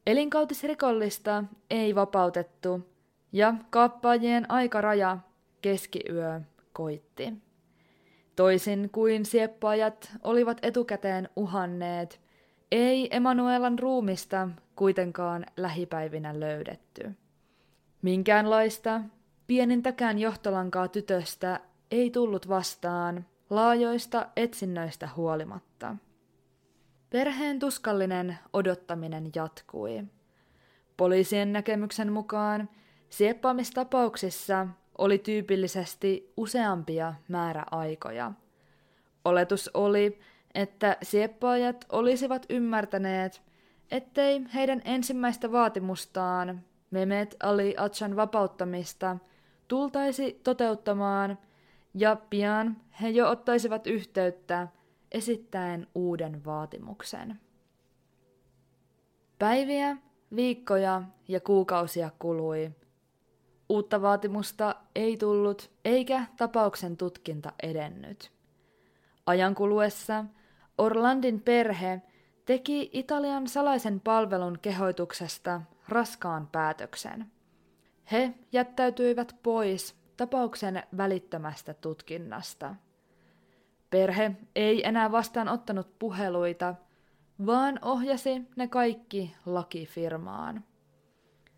Elinkautisrikollista ei vapautettu ja kaappaajien aikaraja keskiyö koitti. Toisin kuin sieppaajat olivat etukäteen uhanneet, ei Emanuelan ruumista kuitenkaan lähipäivinä löydetty. Minkäänlaista pienintäkään johtolankaa tytöstä ei tullut vastaan laajoista etsinnöistä huolimatta. Perheen tuskallinen odottaminen jatkui. Poliisien näkemyksen mukaan sieppaamistapauksissa oli tyypillisesti useampia määräaikoja. Oletus oli, että sieppaajat olisivat ymmärtäneet, ettei heidän ensimmäistä vaatimustaan, Mehmet Ali Achan vapauttamista, tultaisi toteuttamaan, ja pian he jo ottaisivat yhteyttä esittäen uuden vaatimuksen. Päiviä, viikkoja ja kuukausia kului. Uutta vaatimusta ei tullut, eikä tapauksen tutkinta edennyt. Ajan kuluessa Orlandin perhe teki Italian salaisen palvelun kehoituksesta raskaan päätöksen. He jättäytyivät pois tapauksen välittömästä tutkinnasta. Perhe ei enää vastaanottanut puheluita, vaan ohjasi ne kaikki lakifirmaan.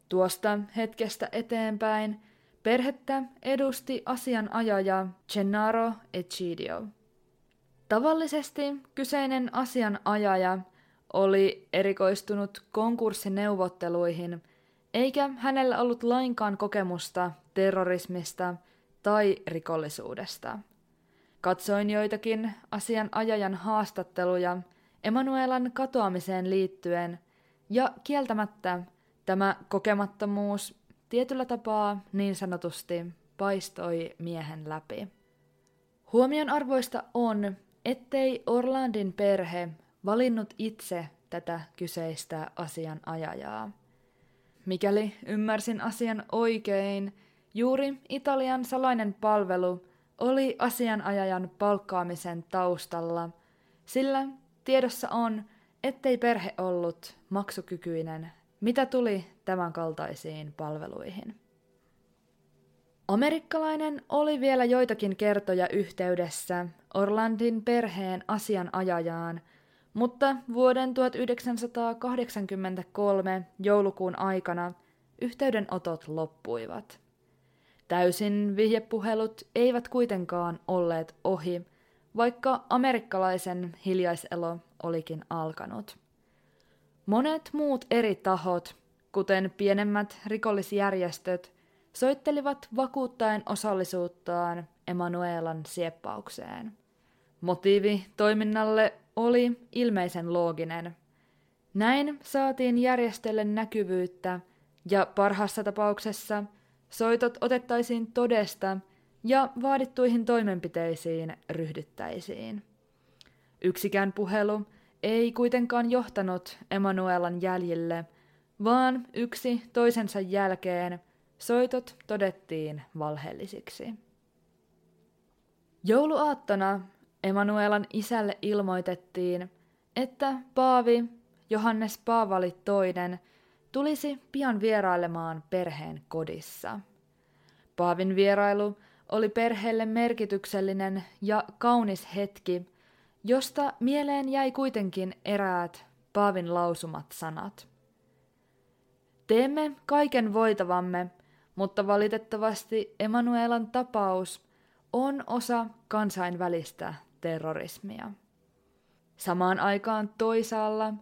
Tuosta hetkestä eteenpäin perhettä edusti asianajaja Gennaro Ecidio. Tavallisesti kyseinen asianajaja oli erikoistunut konkurssineuvotteluihin, eikä hänellä ollut lainkaan kokemusta terrorismista tai rikollisuudesta. Katsoin joitakin asianajajan haastatteluja Emanuelan katoamiseen liittyen, ja kieltämättä tämä kokemattomuus tietyllä tapaa niin sanotusti paistoi miehen läpi. Huomion arvoista on, ettei Orlandin perhe valinnut itse tätä kyseistä asianajajaa. Mikäli ymmärsin asian oikein, juuri Italian salainen palvelu oli asianajajan palkkaamisen taustalla, sillä tiedossa on, ettei perhe ollut maksukykyinen, mitä tuli tämän kaltaisiin palveluihin. Amerikkalainen oli vielä joitakin kertoja yhteydessä Orlandin perheen asianajajaan, mutta vuoden 1983 joulukuun aikana yhteydenotot loppuivat. Täysin vihjepuhelut eivät kuitenkaan olleet ohi, vaikka amerikkalaisen hiljaiselo olikin alkanut. Monet muut eri tahot, kuten pienemmät rikollisjärjestöt, soittelivat vakuuttaen osallisuuttaan Emanuelan sieppaukseen. Motiivi toiminnalle oli ilmeisen looginen. Näin saatiin järjestölle näkyvyyttä ja parhaassa tapauksessa soitot otettaisiin todesta ja vaadittuihin toimenpiteisiin ryhdyttäisiin. Yksikään puhelu ei kuitenkaan johtanut Emanuelan jäljille, vaan yksi toisensa jälkeen soitot todettiin valheellisiksi. Jouluaattona Emanuelan isälle ilmoitettiin, että Paavi Johannes Paavali II tulisi pian vierailemaan perheen kodissa. Paavin vierailu oli perheelle merkityksellinen ja kaunis hetki, josta mieleen jäi kuitenkin eräät Paavin lausumat sanat. Teemme kaiken voitavamme, mutta valitettavasti Emanuelan tapaus on osa kansainvälistä terrorismia. Samaan aikaan toisaalla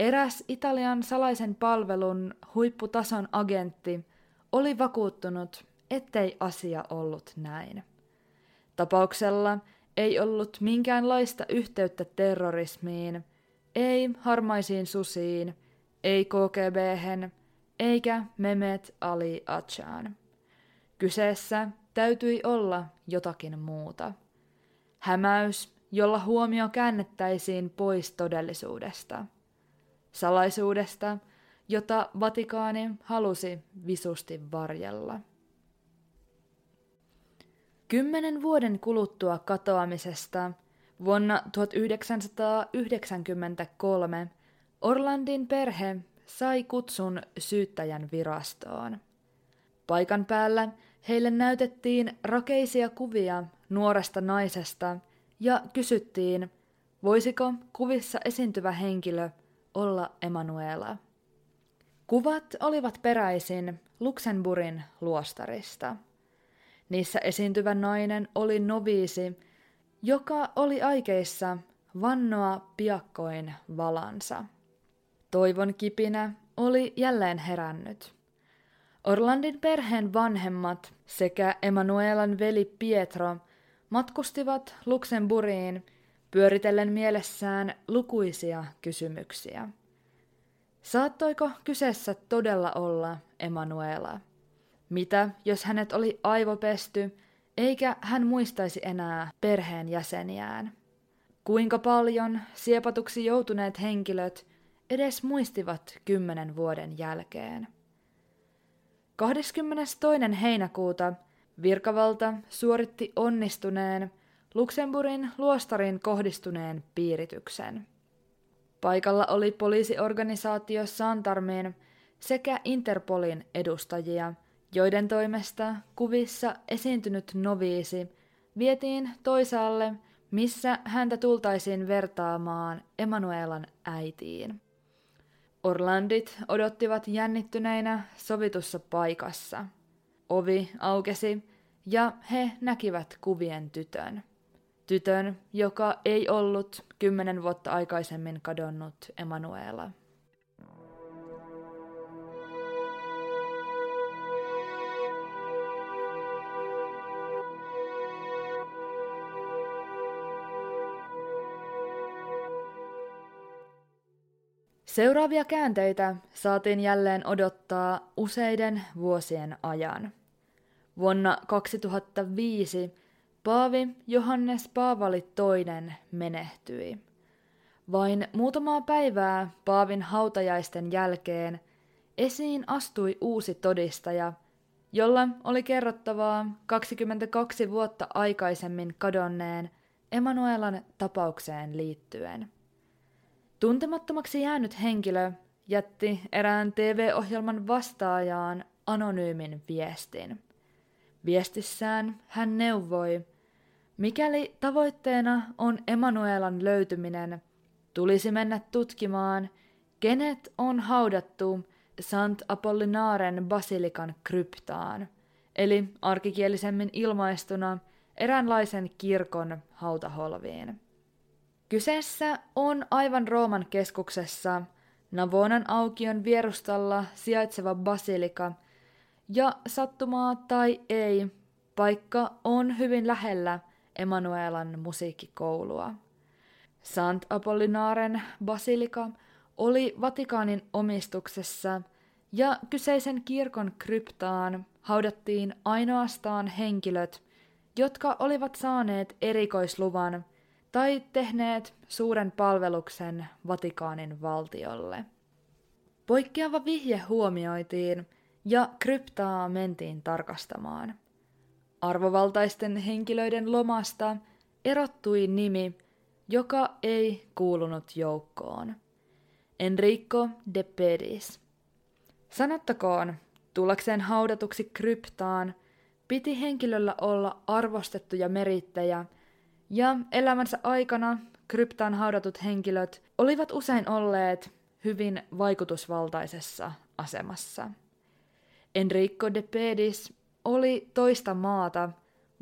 eräs Italian salaisen palvelun huipputason agentti oli vakuuttunut, ettei asia ollut näin. Tapauksella ei ollut minkäänlaista yhteyttä terrorismiin, ei harmaisiin susiin, ei kgb eikä Mehmet Ali Achan. Kyseessä täytyi olla jotakin muuta. Hämäys, jolla huomio käännettäisiin pois todellisuudesta. Salaisuudesta, jota Vatikaani halusi visusti varjella. Kymmenen vuoden kuluttua katoamisesta vuonna 1993 Orlandin perhe sai kutsun syyttäjän virastoon. Paikan päällä heille näytettiin rakeisia kuvia nuoresta naisesta ja kysyttiin, voisiko kuvissa esiintyvä henkilö olla Emanuela. Kuvat olivat peräisin Luxemburgin luostarista. Niissä esiintyvä nainen oli noviisi, joka oli aikeissa vannoa piakkoin valansa. Toivon kipinä oli jälleen herännyt. Orlandin perheen vanhemmat sekä Emanuelan veli Pietro matkustivat Luxemburgiin pyöritellen mielessään lukuisia kysymyksiä. Saattoiko kyseessä todella olla Emanuela? Mitä, jos hänet oli aivopesty, eikä hän muistaisi enää perheen jäseniään? Kuinka paljon siepatuksi joutuneet henkilöt edes muistivat kymmenen vuoden jälkeen? 22. heinäkuuta virkavalta suoritti onnistuneen Luxemburgin luostarin kohdistuneen piirityksen. Paikalla oli poliisiorganisaatio Santarmin sekä Interpolin edustajia, joiden toimesta kuvissa esiintynyt noviisi vietiin toisaalle, missä häntä tultaisiin vertaamaan Emanuelan äitiin. Orlandit odottivat jännittyneinä sovitussa paikassa. Ovi aukesi ja he näkivät kuvien tytön. Tytön, joka ei ollut kymmenen vuotta aikaisemmin kadonnut Emanuela. Seuraavia käänteitä saatiin jälleen odottaa useiden vuosien ajan. Vuonna 2005 Paavi Johannes Paavali II menehtyi. Vain muutamaa päivää Paavin hautajaisten jälkeen esiin astui uusi todistaja, jolla oli kerrottavaa 22 vuotta aikaisemmin kadonneen Emanuelan tapaukseen liittyen. Tuntemattomaksi jäänyt henkilö jätti erään TV-ohjelman vastaajaan anonyymin viestin. Viestissään hän neuvoi, mikäli tavoitteena on Emanuelan löytyminen, tulisi mennä tutkimaan, kenet on haudattu Sant Apollinaren basilikan kryptaan, eli arkikielisemmin ilmaistuna eräänlaisen kirkon hautaholviin. Kyseessä on aivan Rooman keskuksessa Navonan aukion vierustalla sijaitseva basilika, ja sattumaa tai ei, paikka on hyvin lähellä Emanuelan musiikkikoulua. Sant Apollinaren basilika oli Vatikaanin omistuksessa ja kyseisen kirkon kryptaan haudattiin ainoastaan henkilöt, jotka olivat saaneet erikoisluvan tai tehneet suuren palveluksen Vatikaanin valtiolle. Poikkeava vihje huomioitiin ja kryptaa mentiin tarkastamaan. Arvovaltaisten henkilöiden lomasta erottui nimi, joka ei kuulunut joukkoon. Enrico de Pedis. Sanottakoon, tullakseen haudatuksi kryptaan, piti henkilöllä olla arvostettuja merittejä – ja elämänsä aikana kryptaan haudatut henkilöt olivat usein olleet hyvin vaikutusvaltaisessa asemassa. Enrico de Pedis oli toista maata,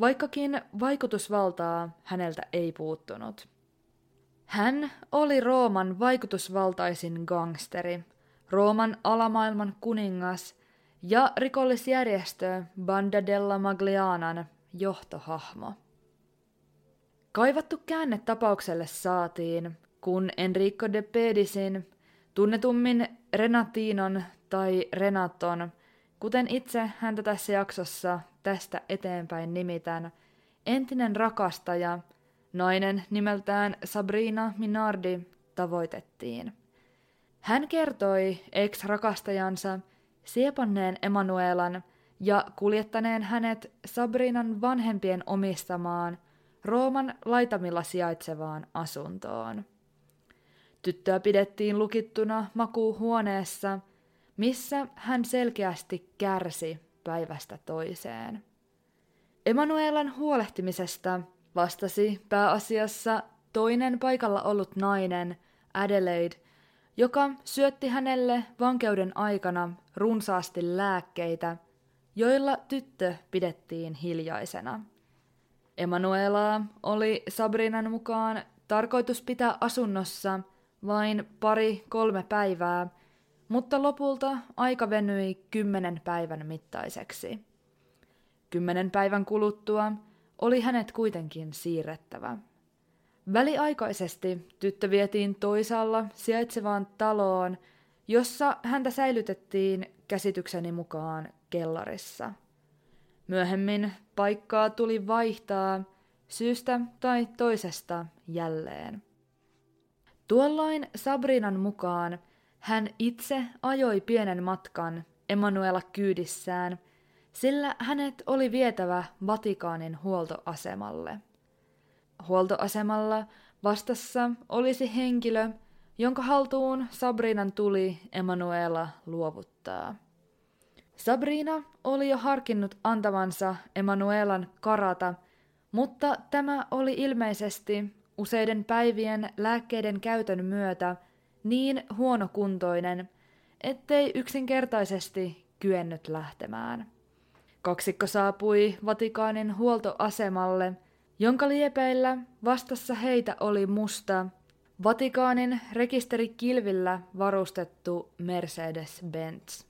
vaikkakin vaikutusvaltaa häneltä ei puuttunut. Hän oli Rooman vaikutusvaltaisin gangsteri, Rooman alamaailman kuningas ja rikollisjärjestö Banda della Maglianan johtohahmo. Kaivattu käänne tapaukselle saatiin, kun Enrico de Pedisin, tunnetummin Renatinon tai Renaton, kuten itse häntä tässä jaksossa tästä eteenpäin nimitän, entinen rakastaja, nainen nimeltään Sabrina Minardi, tavoitettiin. Hän kertoi ex-rakastajansa siepanneen Emanuelan ja kuljettaneen hänet Sabrinan vanhempien omistamaan Rooman laitamilla sijaitsevaan asuntoon. Tyttöä pidettiin lukittuna makuuhuoneessa, missä hän selkeästi kärsi päivästä toiseen. Emanuelan huolehtimisesta vastasi pääasiassa toinen paikalla ollut nainen, Adelaide, joka syötti hänelle vankeuden aikana runsaasti lääkkeitä, joilla tyttö pidettiin hiljaisena. Emanuelaa oli Sabrinan mukaan tarkoitus pitää asunnossa vain pari-kolme päivää, mutta lopulta aika venyi kymmenen päivän mittaiseksi. Kymmenen päivän kuluttua oli hänet kuitenkin siirrettävä. Väliaikaisesti tyttö vietiin toisaalla sijaitsevaan taloon, jossa häntä säilytettiin käsitykseni mukaan kellarissa. Myöhemmin paikkaa tuli vaihtaa syystä tai toisesta jälleen. Tuolloin Sabrinan mukaan hän itse ajoi pienen matkan Emanuela kyydissään, sillä hänet oli vietävä Vatikaanin huoltoasemalle. Huoltoasemalla vastassa olisi henkilö, jonka haltuun Sabrinan tuli Emanuela luovuttaa. Sabrina oli jo harkinnut antavansa Emanuelan karata, mutta tämä oli ilmeisesti useiden päivien lääkkeiden käytön myötä niin huonokuntoinen, ettei yksinkertaisesti kyennyt lähtemään. Kaksikko saapui Vatikaanin huoltoasemalle, jonka liepeillä vastassa heitä oli musta Vatikaanin rekisterikilvillä varustettu Mercedes-Benz.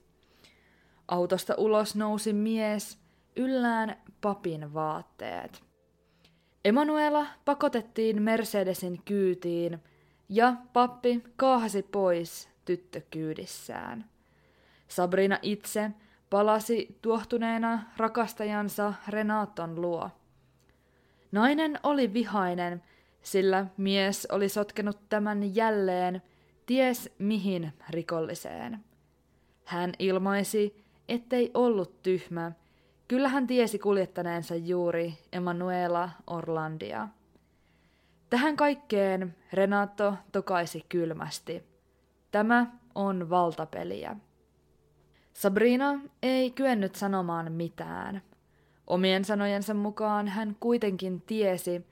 Autosta ulos nousi mies, yllään papin vaatteet. Emanuela pakotettiin Mercedesin kyytiin ja pappi kaahasi pois tyttökyydissään. Sabrina itse palasi tuohtuneena rakastajansa Renaton luo. Nainen oli vihainen, sillä mies oli sotkenut tämän jälleen ties mihin rikolliseen. Hän ilmaisi, ettei ollut tyhmä, kyllä hän tiesi kuljettaneensa juuri Emanuela Orlandia. Tähän kaikkeen Renato tokaisi kylmästi. Tämä on valtapeliä. Sabrina ei kyennyt sanomaan mitään. Omien sanojensa mukaan hän kuitenkin tiesi,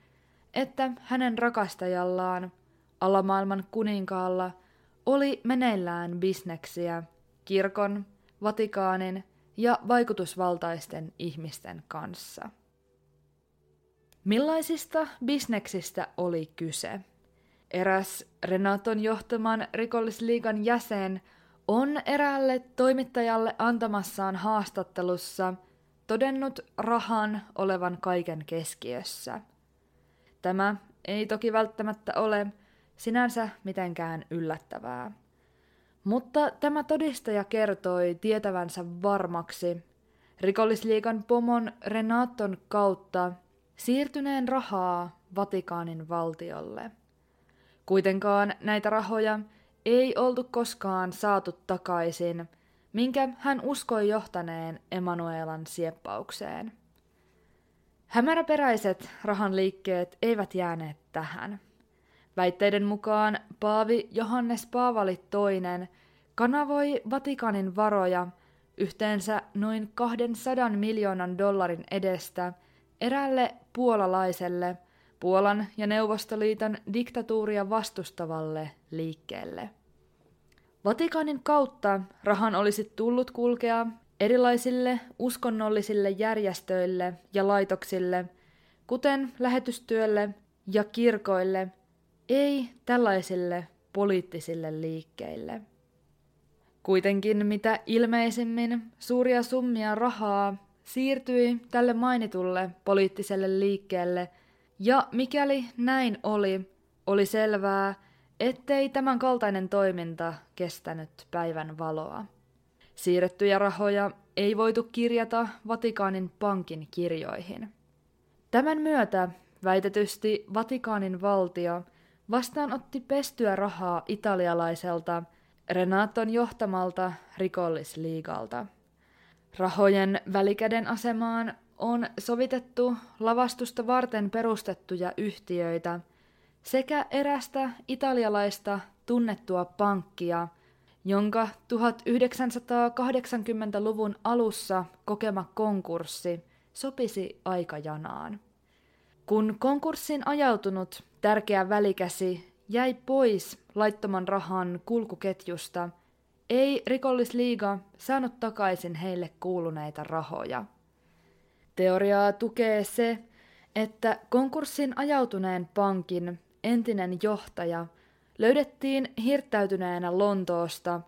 että hänen rakastajallaan, alamaailman kuninkaalla, oli meneillään bisneksiä kirkon, Vatikaanin ja vaikutusvaltaisten ihmisten kanssa. Millaisista bisneksistä oli kyse? Eräs Renaton johtaman rikollisliigan jäsen on eräälle toimittajalle antamassaan haastattelussa todennut rahan olevan kaiken keskiössä. Tämä ei toki välttämättä ole sinänsä mitenkään yllättävää. Mutta tämä todistaja kertoi tietävänsä varmaksi rikollisliikan pomon Renaton kautta siirtyneen rahaa Vatikaanin valtiolle. Kuitenkaan näitä rahoja ei oltu koskaan saatu takaisin, minkä hän uskoi johtaneen Emanuelan sieppaukseen. Hämäräperäiset rahan liikkeet eivät jääneet tähän. Väitteiden mukaan Paavi Johannes Paavali II kanavoi Vatikanin varoja yhteensä noin 200 miljoonan dollarin edestä eräälle puolalaiselle Puolan ja Neuvostoliiton diktatuuria vastustavalle liikkeelle. Vatikanin kautta rahan olisi tullut kulkea erilaisille uskonnollisille järjestöille ja laitoksille, kuten lähetystyölle ja kirkoille, ei tällaisille poliittisille liikkeille. Kuitenkin mitä ilmeisimmin suuria summia rahaa siirtyi tälle mainitulle poliittiselle liikkeelle, ja mikäli näin oli, oli selvää, ettei tämän kaltainen toiminta kestänyt päivän valoa. Siirrettyjä rahoja ei voitu kirjata Vatikaanin pankin kirjoihin. Tämän myötä väitetysti Vatikaanin valtio vastaanotti pestyä rahaa italialaiselta Renaton johtamalta rikollisliigalta. Rahojen välikäden asemaan on sovitettu lavastusta varten perustettuja yhtiöitä sekä erästä italialaista tunnettua pankkia, jonka 1980-luvun alussa kokema konkurssi sopisi aikajanaan. Kun konkurssin ajautunut tärkeä välikäsi jäi pois laittoman rahan kulkuketjusta, ei rikollisliiga saanut takaisin heille kuuluneita rahoja. Teoriaa tukee se, että konkurssin ajautuneen pankin entinen johtaja löydettiin hirttäytyneenä Lontoosta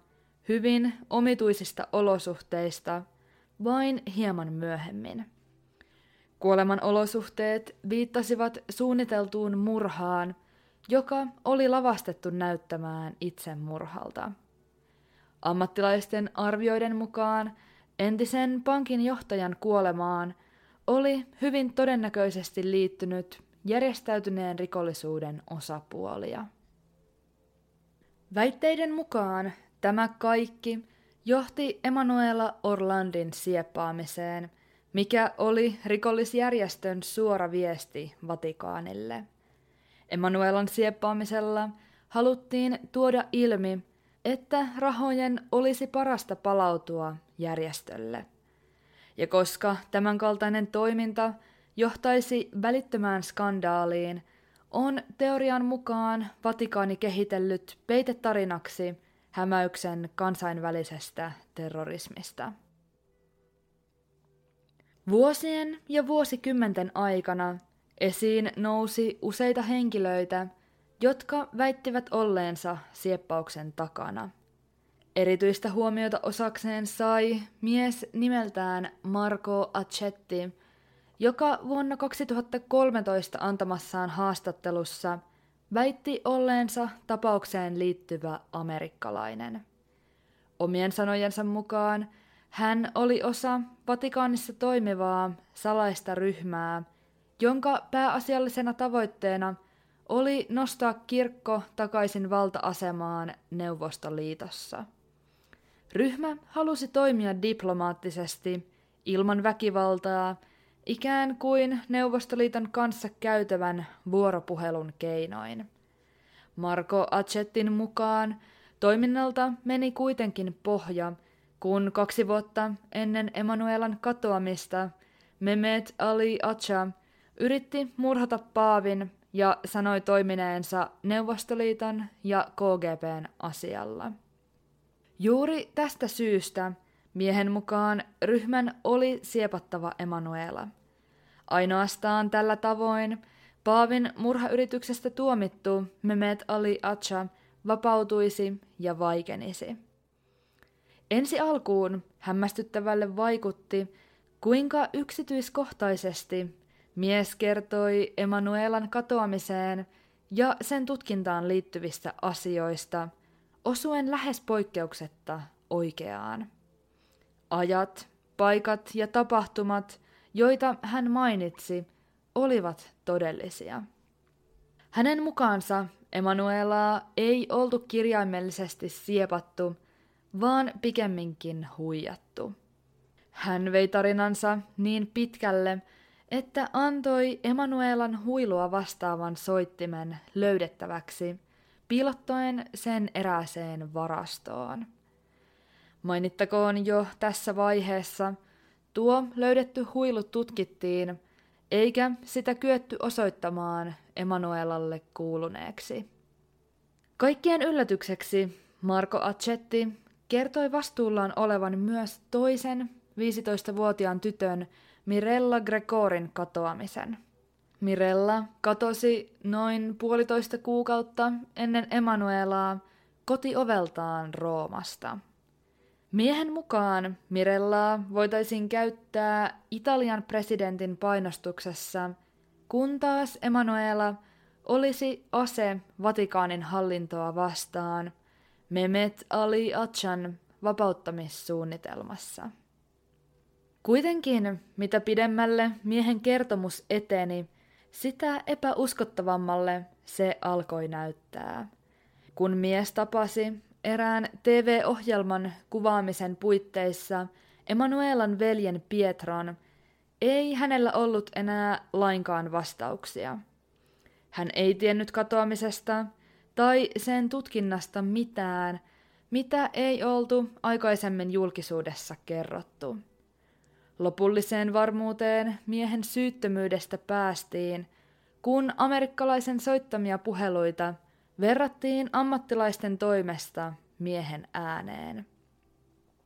hyvin omituisista olosuhteista vain hieman myöhemmin. Kuoleman olosuhteet viittasivat suunniteltuun murhaan, joka oli lavastettu näyttämään itsemurhalta. Ammattilaisten arvioiden mukaan entisen pankin johtajan kuolemaan oli hyvin todennäköisesti liittynyt järjestäytyneen rikollisuuden osapuolia. Väitteiden mukaan tämä kaikki johti Emanuela Orlandin sieppaamiseen – mikä oli rikollisjärjestön suora viesti Vatikaanille. Emanuelan sieppaamisella haluttiin tuoda ilmi, että rahojen olisi parasta palautua järjestölle. Ja koska tämänkaltainen toiminta johtaisi välittömään skandaaliin, on teorian mukaan Vatikaani kehitellyt peitetarinaksi hämäyksen kansainvälisestä terrorismista. Vuosien ja vuosikymmenten aikana esiin nousi useita henkilöitä, jotka väittivät olleensa sieppauksen takana. Erityistä huomiota osakseen sai mies nimeltään Marco Accetti, joka vuonna 2013 antamassaan haastattelussa väitti olleensa tapaukseen liittyvä amerikkalainen. Omien sanojensa mukaan hän oli osa Vatikaanissa toimivaa salaista ryhmää, jonka pääasiallisena tavoitteena oli nostaa kirkko takaisin valta-asemaan Neuvostoliitossa. Ryhmä halusi toimia diplomaattisesti, ilman väkivaltaa, ikään kuin Neuvostoliiton kanssa käytävän vuoropuhelun keinoin. Marko Acettin mukaan toiminnalta meni kuitenkin pohja – kun kaksi vuotta ennen Emanuelan katoamista Mehmet Ali Acha yritti murhata Paavin ja sanoi toimineensa Neuvostoliiton ja KGBn asialla. Juuri tästä syystä miehen mukaan ryhmän oli siepattava Emanuela. Ainoastaan tällä tavoin Paavin murhayrityksestä tuomittu Mehmet Ali Acha vapautuisi ja vaikenisi. Ensi alkuun hämmästyttävälle vaikutti, kuinka yksityiskohtaisesti mies kertoi Emanuelan katoamiseen ja sen tutkintaan liittyvistä asioista, osuen lähes poikkeuksetta oikeaan. Ajat, paikat ja tapahtumat, joita hän mainitsi, olivat todellisia. Hänen mukaansa Emanuelaa ei oltu kirjaimellisesti siepattu – vaan pikemminkin huijattu. Hän vei tarinansa niin pitkälle, että antoi Emanuelan huilua vastaavan soittimen löydettäväksi, piilottaen sen erääseen varastoon. Mainittakoon jo tässä vaiheessa, tuo löydetty huilu tutkittiin, eikä sitä kyetty osoittamaan Emanuelalle kuuluneeksi. Kaikkien yllätykseksi Marko Accetti kertoi vastuullaan olevan myös toisen 15-vuotiaan tytön Mirella Gregorin katoamisen. Mirella katosi noin puolitoista kuukautta ennen Emanuelaa kotioveltaan Roomasta. Miehen mukaan Mirellaa voitaisiin käyttää Italian presidentin painostuksessa, kun taas Emanuela olisi ase Vatikaanin hallintoa vastaan Mehmet Ali Achan vapauttamissuunnitelmassa. Kuitenkin, mitä pidemmälle miehen kertomus eteni, sitä epäuskottavammalle se alkoi näyttää. Kun mies tapasi erään TV-ohjelman kuvaamisen puitteissa Emanuelan veljen Pietron, ei hänellä ollut enää lainkaan vastauksia. Hän ei tiennyt katoamisesta tai sen tutkinnasta mitään, mitä ei oltu aikaisemmin julkisuudessa kerrottu. Lopulliseen varmuuteen miehen syyttömyydestä päästiin, kun amerikkalaisen soittamia puheluita verrattiin ammattilaisten toimesta miehen ääneen.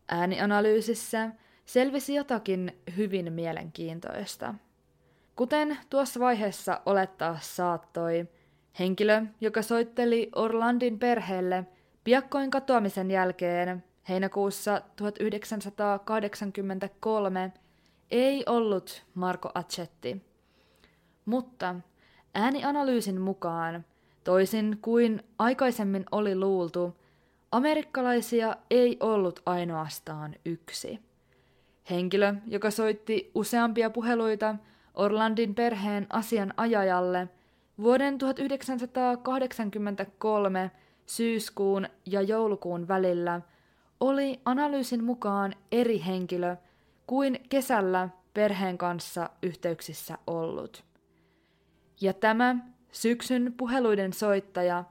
Äänianalyysissä selvisi jotakin hyvin mielenkiintoista. Kuten tuossa vaiheessa olettaa saattoi, henkilö, joka soitteli Orlandin perheelle piakkoin katoamisen jälkeen heinäkuussa 1983, ei ollut Marko Acetti. Mutta äänianalyysin mukaan, toisin kuin aikaisemmin oli luultu, amerikkalaisia ei ollut ainoastaan yksi. Henkilö, joka soitti useampia puheluita Orlandin perheen asianajajalle vuoden 1983 syyskuun ja joulukuun välillä, oli analyysin mukaan eri henkilö kuin kesällä perheen kanssa yhteyksissä ollut. Ja tämä syksyn puheluiden soittaja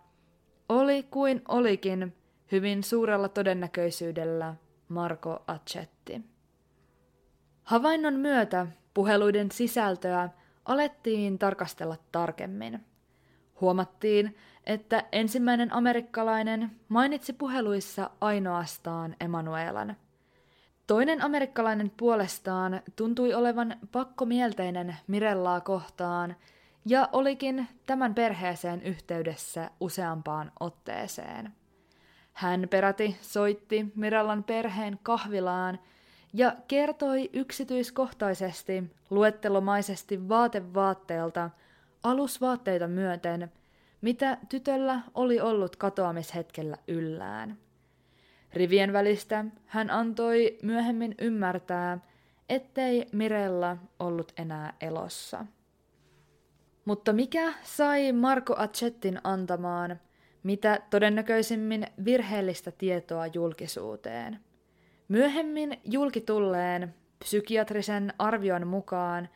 oli kuin olikin hyvin suurella todennäköisyydellä Marko Acetti. Havainnon myötä puheluiden sisältöä alettiin tarkastella tarkemmin. Huomattiin, että ensimmäinen amerikkalainen mainitsi puheluissa ainoastaan Emanuelan. Toinen amerikkalainen puolestaan tuntui olevan pakkomielteinen Mirellaa kohtaan ja olikin tämän perheeseen yhteydessä useampaan otteeseen. Hän peräti soitti Mirellan perheen kahvilaan ja kertoi yksityiskohtaisesti, luettelomaisesti vaatevaatteelta, alusvaatteita myöten, mitä tytöllä oli ollut katoamishetkellä yllään. Rivien välistä hän antoi myöhemmin ymmärtää, ettei Mirella ollut enää elossa. Mutta mikä sai Marko Acettin antamaan, mitä todennäköisimmin virheellistä tietoa julkisuuteen? Myöhemmin julkitulleen psykiatrisen arvion mukaan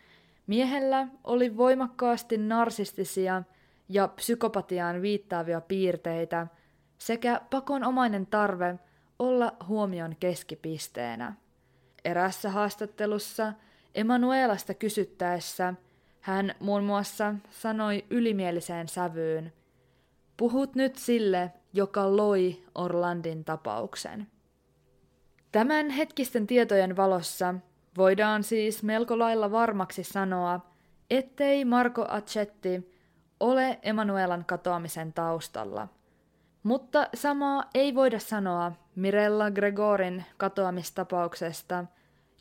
miehellä oli voimakkaasti narsistisia ja psykopatiaan viittaavia piirteitä sekä pakonomainen tarve olla huomion keskipisteenä. Erässä haastattelussa Emanuelasta kysyttäessä hän muun muassa sanoi ylimieliseen sävyyn, Puhut nyt sille, joka loi Orlandin tapauksen. Tämän hetkisten tietojen valossa voidaan siis melko lailla varmaksi sanoa, ettei Marco Acetti ole Emanuelan katoamisen taustalla. Mutta samaa ei voida sanoa Mirella Gregorin katoamistapauksesta,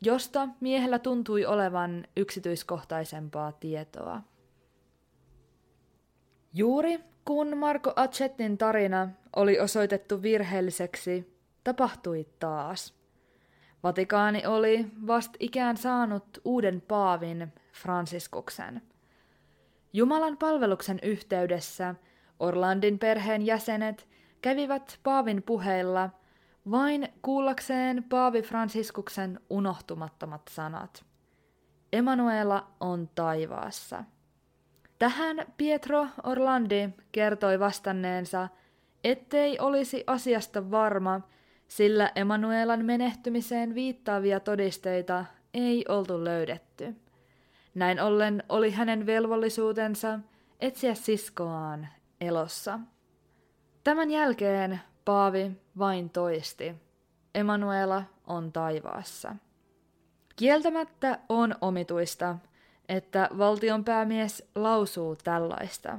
josta miehellä tuntui olevan yksityiskohtaisempaa tietoa. Juuri kun Marco Acettin tarina oli osoitettu virheelliseksi, tapahtui taas. Vatikaani oli vast ikään saanut uuden paavin, Fransiskuksen. Jumalan palveluksen yhteydessä Orlandin perheen jäsenet kävivät paavin puheilla vain kuullakseen paavi Fransiskuksen unohtumattomat sanat. Emanuela on taivaassa. Tähän Pietro Orlandi kertoi vastanneensa, ettei olisi asiasta varma, sillä Emanuelan menehtymiseen viittaavia todisteita ei oltu löydetty. Näin ollen oli hänen velvollisuutensa etsiä siskoaan elossa. Tämän jälkeen Paavi vain toisti, Emanuela on taivaassa. Kieltämättä on omituista, että valtionpäämies lausuu tällaista.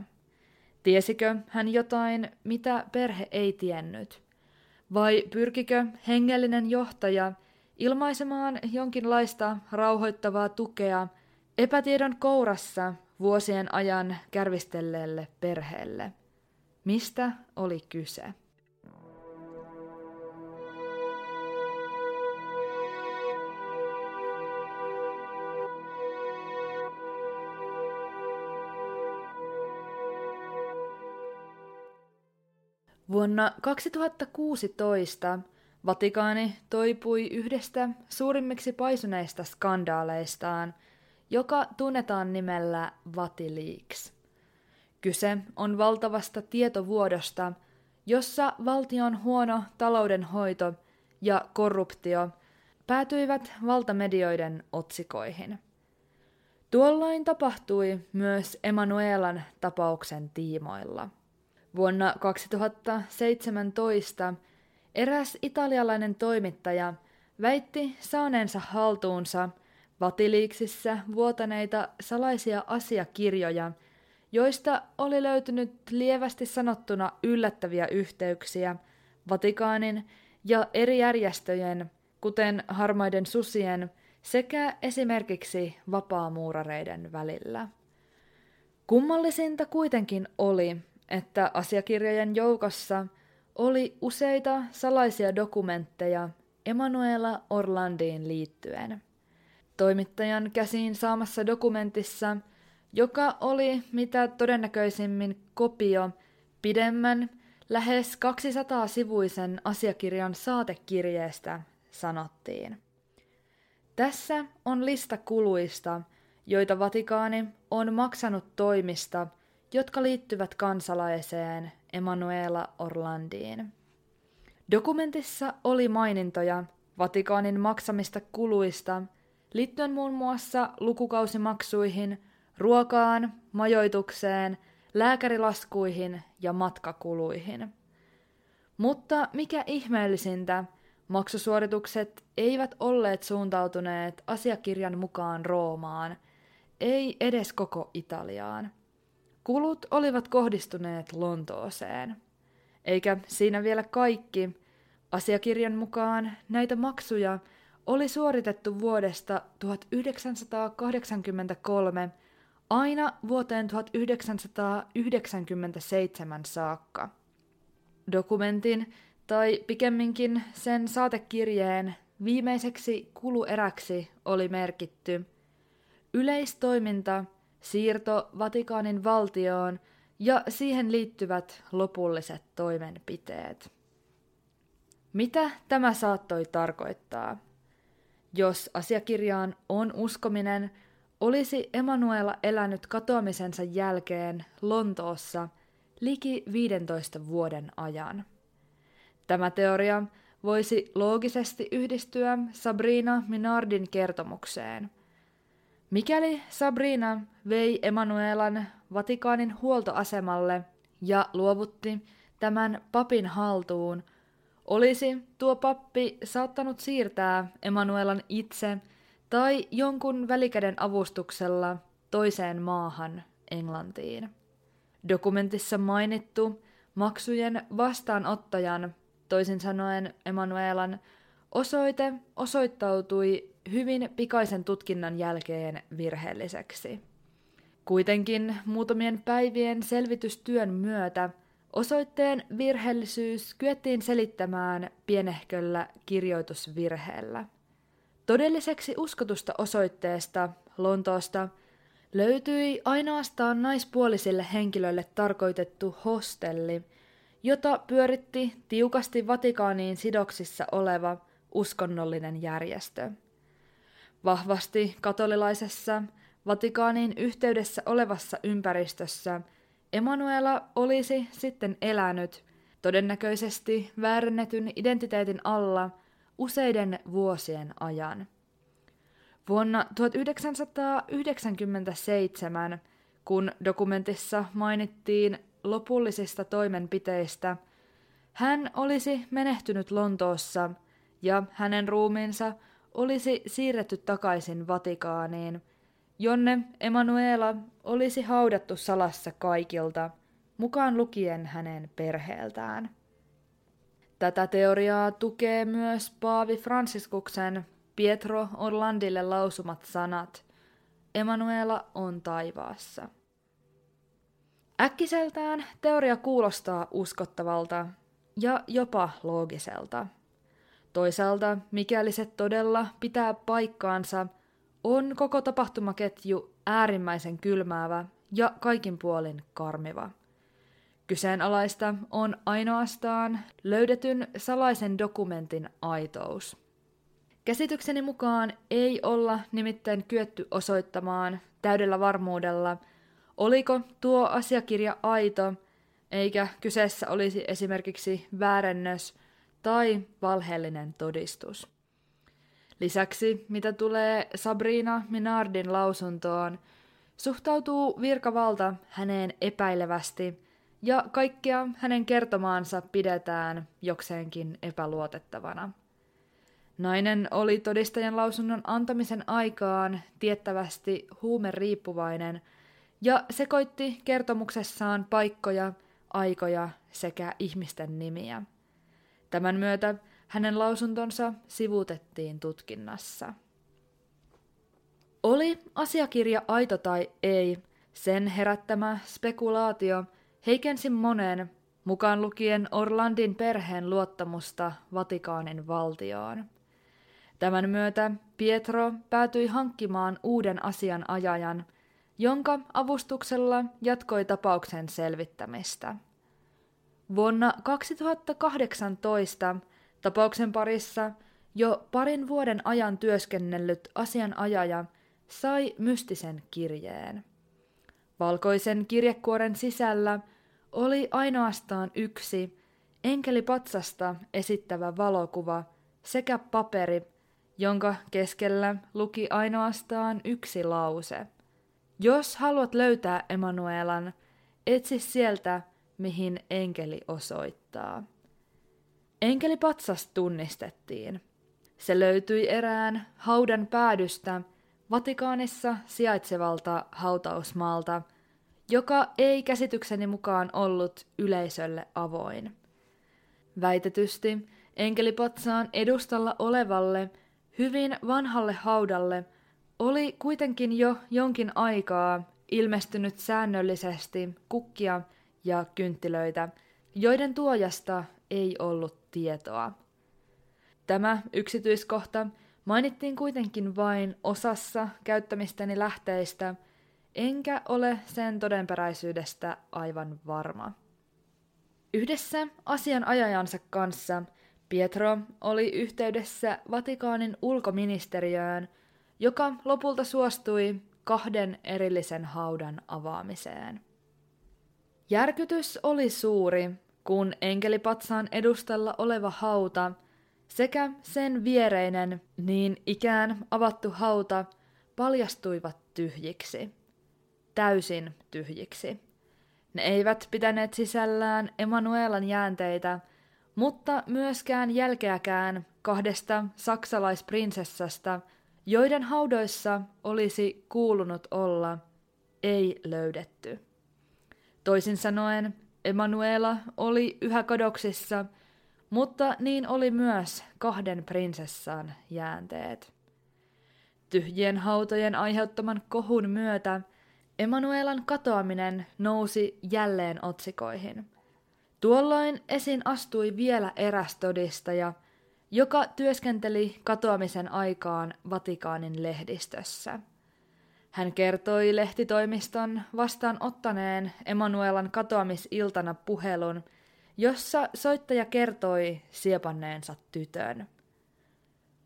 Tiesikö hän jotain, mitä perhe ei tiennyt – Vai pyrkikö hengellinen johtaja ilmaisemaan jonkinlaista rauhoittavaa tukea epätiedon kourassa vuosien ajan kärvistelleelle perheelle? Mistä oli kyse? Vuonna 2016 Vatikaani toipui yhdestä suurimmiksi paisuneista skandaaleistaan, joka tunnetaan nimellä Vatiliiks. Kyse on valtavasta tietovuodosta, jossa valtion huono taloudenhoito ja korruptio päätyivät valtamedioiden otsikoihin. Tuolloin tapahtui myös Emanuelan tapauksen tiimoilla – Vuonna 2017 eräs italialainen toimittaja väitti saaneensa haltuunsa Vatiliiksissä vuotaneita salaisia asiakirjoja, joista oli löytynyt lievästi sanottuna yllättäviä yhteyksiä Vatikaanin ja eri järjestöjen, kuten harmaiden susien sekä esimerkiksi vapaamuurareiden välillä. Kummallisinta kuitenkin oli, että asiakirjojen joukossa oli useita salaisia dokumentteja Emanuela Orlandiin liittyen. Toimittajan käsiin saamassa dokumentissa, joka oli mitä todennäköisimmin kopio pidemmän, lähes 200-sivuisen asiakirjan saatekirjeestä, sanottiin. Tässä on lista kuluista, joita Vatikaani on maksanut toimista – jotka liittyvät kansalaiseen Emanuela Orlandiin. Dokumentissa oli mainintoja Vatikaanin maksamista kuluista liittyen muun muassa lukukausimaksuihin, ruokaan, majoitukseen, lääkärilaskuihin ja matkakuluihin. Mutta mikä ihmeellisintä, maksusuoritukset eivät olleet suuntautuneet asiakirjan mukaan Roomaan, ei edes koko Italiaan. Kulut olivat kohdistuneet Lontooseen. Eikä siinä vielä kaikki. Asiakirjan mukaan näitä maksuja oli suoritettu vuodesta 1983 aina vuoteen 1997 saakka. Dokumentin, tai pikemminkin sen saatekirjeen, viimeiseksi kulueräksi oli merkitty yleistoiminta – siirto Vatikaanin valtioon ja siihen liittyvät lopulliset toimenpiteet. Mitä tämä saattoi tarkoittaa? Jos asiakirjaan on uskominen, olisi Emanuela elänyt katoamisensa jälkeen Lontoossa liki 15 vuoden ajan. Tämä teoria voisi loogisesti yhdistyä Sabrina Minardin kertomukseen – Mikäli Sabrina vei Emanuelan Vatikaanin huoltoasemalle ja luovutti tämän papin haltuun, olisi tuo pappi saattanut siirtää Emanuelan itse tai jonkun välikäden avustuksella toiseen maahan Englantiin. Dokumentissa mainittu maksujen vastaanottajan, toisin sanoen Emanuelan, osoite osoittautui hyvin pikaisen tutkinnan jälkeen virheelliseksi. Kuitenkin muutamien päivien selvitystyön myötä osoitteen virheellisyys kyettiin selittämään pienehköllä kirjoitusvirheellä. Todelliseksi uskotusta osoitteesta Lontoosta löytyi ainoastaan naispuolisille henkilöille tarkoitettu hostelli, jota pyöritti tiukasti Vatikaaniin sidoksissa oleva uskonnollinen järjestö. Vahvasti katolilaisessa Vatikaanin yhteydessä olevassa ympäristössä Emanuela olisi sitten elänyt, todennäköisesti väärennetyn identiteetin alla, useiden vuosien ajan. Vuonna 1997, kun dokumentissa mainittiin lopullisista toimenpiteistä, hän olisi menehtynyt Lontoossa ja hänen ruumiinsa olisi siirretty takaisin Vatikaaniin, jonne Emanuela olisi haudattu salassa kaikilta, mukaan lukien hänen perheeltään. Tätä teoriaa tukee myös Paavi Fransiskuksen Pietro Orlandille lausumat sanat Emanuela on taivaassa. Äkkiseltään teoria kuulostaa uskottavalta ja jopa loogiselta. Toisaalta, mikäli se todella pitää paikkaansa, on koko tapahtumaketju äärimmäisen kylmäävä ja kaikin puolin karmiva. Kyseenalaista on ainoastaan löydetyn salaisen dokumentin aitous. Käsitykseni mukaan ei olla nimittäin kyetty osoittamaan täydellä varmuudella, oliko tuo asiakirja aito, eikä kyseessä olisi esimerkiksi väärennös tai valheellinen todistus. Lisäksi, mitä tulee Sabrina Minardin lausuntoon, suhtautuu virkavalta häneen epäilevästi ja kaikkea hänen kertomaansa pidetään jokseenkin epäluotettavana. Nainen oli todistajan lausunnon antamisen aikaan tiettävästi huumeriippuvainen ja sekoitti kertomuksessaan paikkoja, aikoja sekä ihmisten nimiä. Tämän myötä hänen lausuntonsa sivuutettiin tutkinnassa. Oli asiakirja aito tai ei, sen herättämä spekulaatio heikensi monen, mukaan lukien Orlandin perheen luottamusta Vatikaanin valtioon. Tämän myötä Pietro päätyi hankkimaan uuden asianajajan, jonka avustuksella jatkoi tapauksen selvittämistä. Vuonna 2018 tapauksen parissa jo parin vuoden ajan työskennellyt asianajaja sai mystisen kirjeen. Valkoisen kirjekuoren sisällä oli ainoastaan yksi enkelipatsasta esittävä valokuva sekä paperi, jonka keskellä luki ainoastaan yksi lause. Jos haluat löytää Emanuelan, etsi sieltä, mihin enkeli osoittaa. Enkelipatsas tunnistettiin. Se löytyi erään haudan päädystä Vatikaanissa sijaitsevalta hautausmaalta, joka ei käsitykseni mukaan ollut yleisölle avoin. Väitetysti enkelipatsaan edustalla olevalle, hyvin vanhalle haudalle oli kuitenkin jo jonkin aikaa ilmestynyt säännöllisesti kukkia ja kynttilöitä, joiden tuojasta ei ollut tietoa. Tämä yksityiskohta mainittiin kuitenkin vain osassa käyttämistäni lähteistä, enkä ole sen todenperäisyydestä aivan varma. Yhdessä asianajajansa kanssa Pietro oli yhteydessä Vatikaanin ulkoministeriöön, joka lopulta suostui kahden erillisen haudan avaamiseen. Järkytys oli suuri, kun enkelipatsaan edustalla oleva hauta sekä sen viereinen niin ikään avattu hauta paljastuivat tyhjiksi. Täysin tyhjiksi. Ne eivät pitäneet sisällään Emanuelan jäänteitä, mutta myöskään jälkeäkään kahdesta saksalaisprinsessasta, joiden haudoissa olisi kuulunut olla, ei löydetty. Toisin sanoen, Emanuela oli yhä kadoksissa, mutta niin oli myös kahden prinsessan jäänteet. Tyhjien hautojen aiheuttaman kohun myötä Emanuelan katoaminen nousi jälleen otsikoihin. Tuolloin esiin astui vielä eräs todistaja, joka työskenteli katoamisen aikaan Vatikaanin lehdistössä – hän kertoi lehtitoimiston vastaan ottaneen Emanuelan katoamisiltana puhelun, jossa soittaja kertoi siepanneensa tytön.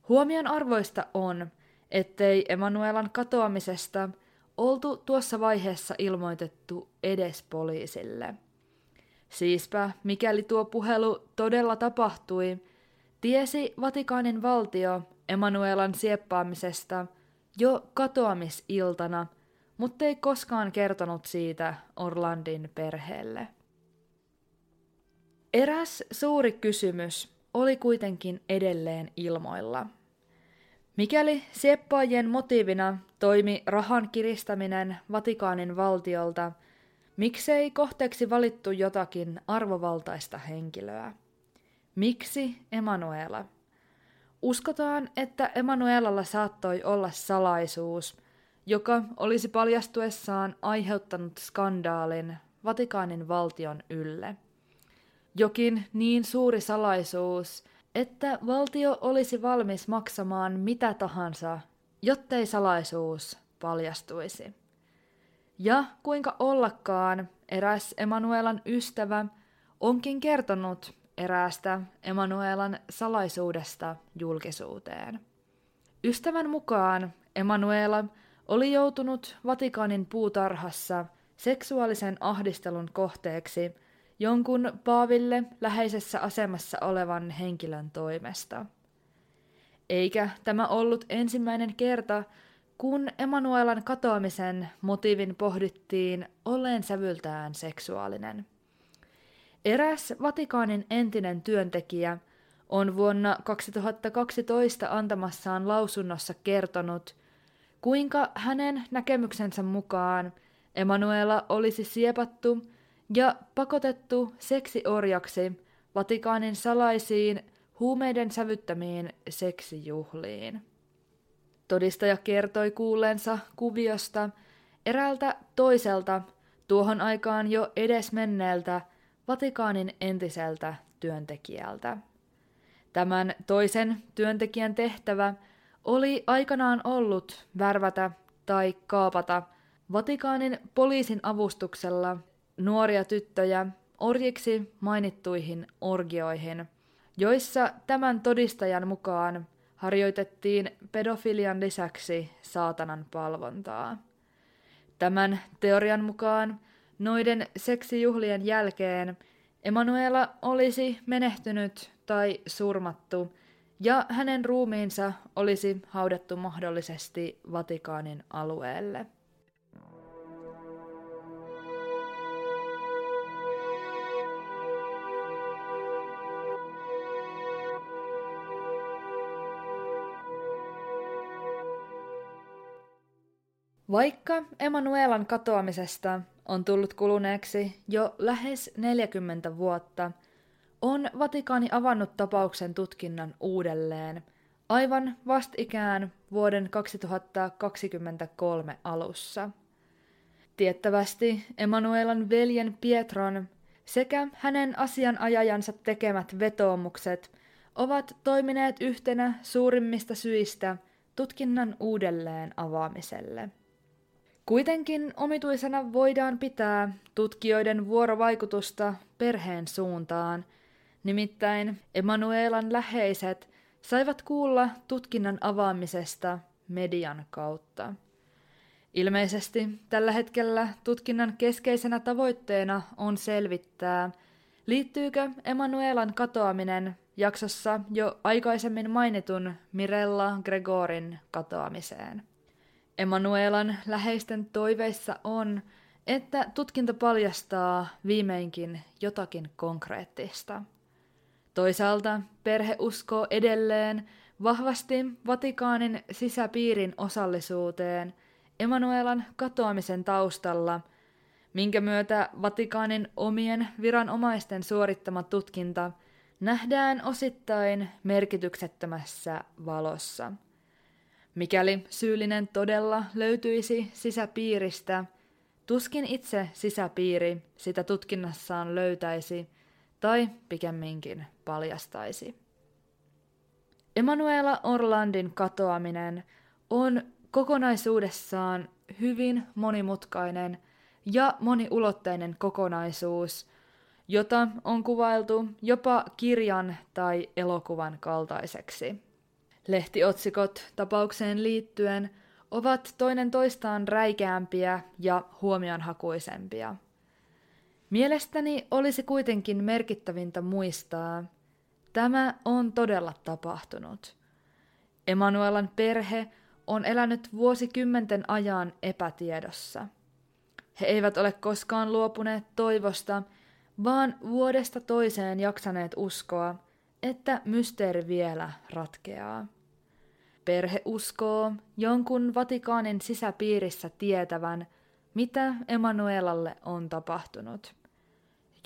Huomion arvoista on, ettei Emanuelan katoamisesta oltu tuossa vaiheessa ilmoitettu edes poliisille. Siispä, mikäli tuo puhelu todella tapahtui, tiesi Vatikaanin valtio Emanuelan sieppaamisesta – jo katoamisiltana, mutta ei koskaan kertonut siitä Orlandin perheelle. Eräs suuri kysymys oli kuitenkin edelleen ilmoilla. Mikäli sieppaajien motiivina toimi rahan kiristäminen Vatikaanin valtiolta, miksei kohteeksi valittu jotakin arvovaltaista henkilöä? Miksi Emanuela? Uskotaan, että Emanuelalla saattoi olla salaisuus, joka olisi paljastuessaan aiheuttanut skandaalin Vatikaanin valtion ylle. Jokin niin suuri salaisuus, että valtio olisi valmis maksamaan mitä tahansa, jottei salaisuus paljastuisi. Ja kuinka ollakaan, eräs Emanuelan ystävä onkin kertonut eräästä Emanuelan salaisuudesta julkisuuteen. Ystävän mukaan Emanuela oli joutunut Vatikaanin puutarhassa seksuaalisen ahdistelun kohteeksi jonkun Paaville läheisessä asemassa olevan henkilön toimesta. Eikä tämä ollut ensimmäinen kerta, kun Emanuelan katoamisen motiivin pohdittiin olleen sävyltään seksuaalinen. Eräs Vatikaanin entinen työntekijä on vuonna 2012 antamassaan lausunnossa kertonut, kuinka hänen näkemyksensä mukaan Emanuela olisi siepattu ja pakotettu seksiorjaksi Vatikaanin salaisiin huumeiden sävyttämiin seksijuhliin. Todistaja kertoi kuulleensa kuviosta eräältä toiselta tuohon aikaan jo edesmenneeltä Vatikaanin entiseltä työntekijältä. Tämän toisen työntekijän tehtävä oli aikanaan ollut värvätä tai kaapata Vatikaanin poliisin avustuksella nuoria tyttöjä orjiksi mainittuihin orgioihin, joissa tämän todistajan mukaan harjoitettiin pedofilian lisäksi saatanan palvontaa. Tämän teorian mukaan noiden seksijuhlien jälkeen Emanuela olisi menehtynyt tai surmattu ja hänen ruumiinsa olisi haudattu mahdollisesti Vatikaanin alueelle. Vaikka Emanuelan katoamisesta on tullut kuluneeksi jo lähes 40 vuotta, on Vatikaani avannut tapauksen tutkinnan uudelleen aivan vastikään vuoden 2023 alussa. Tiettävästi Emanuelan veljen Pietron sekä hänen asianajajansa tekemät vetoomukset ovat toimineet yhtenä suurimmista syistä tutkinnan uudelleen avaamiselle. Kuitenkin omituisena voidaan pitää tutkijoiden vuorovaikutusta perheen suuntaan, nimittäin Emanuelan läheiset saivat kuulla tutkinnan avaamisesta median kautta. Ilmeisesti tällä hetkellä tutkinnan keskeisenä tavoitteena on selvittää, liittyykö Emanuelan katoaminen jaksossa jo aikaisemmin mainitun Mirella Gregorin katoamiseen. Emanuelan läheisten toiveissa on, että tutkinta paljastaa viimeinkin jotakin konkreettista. Toisaalta perhe uskoo edelleen vahvasti Vatikaanin sisäpiirin osallisuuteen Emanuelan katoamisen taustalla, minkä myötä Vatikaanin omien viranomaisten suorittama tutkinta nähdään osittain merkityksettömässä valossa – Mikäli syyllinen todella löytyisi sisäpiiristä, tuskin itse sisäpiiri sitä tutkinnassaan löytäisi tai pikemminkin paljastaisi. Emanuela Orlandin katoaminen on kokonaisuudessaan hyvin monimutkainen ja moniulotteinen kokonaisuus, jota on kuvailtu jopa kirjan tai elokuvan kaltaiseksi. Lehtiotsikot tapaukseen liittyen ovat toinen toistaan räikeämpiä ja huomionhakuisempia. Mielestäni olisi kuitenkin merkittävintä muistaa, tämä on todella tapahtunut. Emanuelan perhe on elänyt vuosikymmenten ajan epätiedossa. He eivät ole koskaan luopuneet toivosta, vaan vuodesta toiseen jaksaneet uskoa, että mysteeri vielä ratkeaa. Perhe uskoo jonkun Vatikaanin sisäpiirissä tietävän, mitä Emanuelalle on tapahtunut.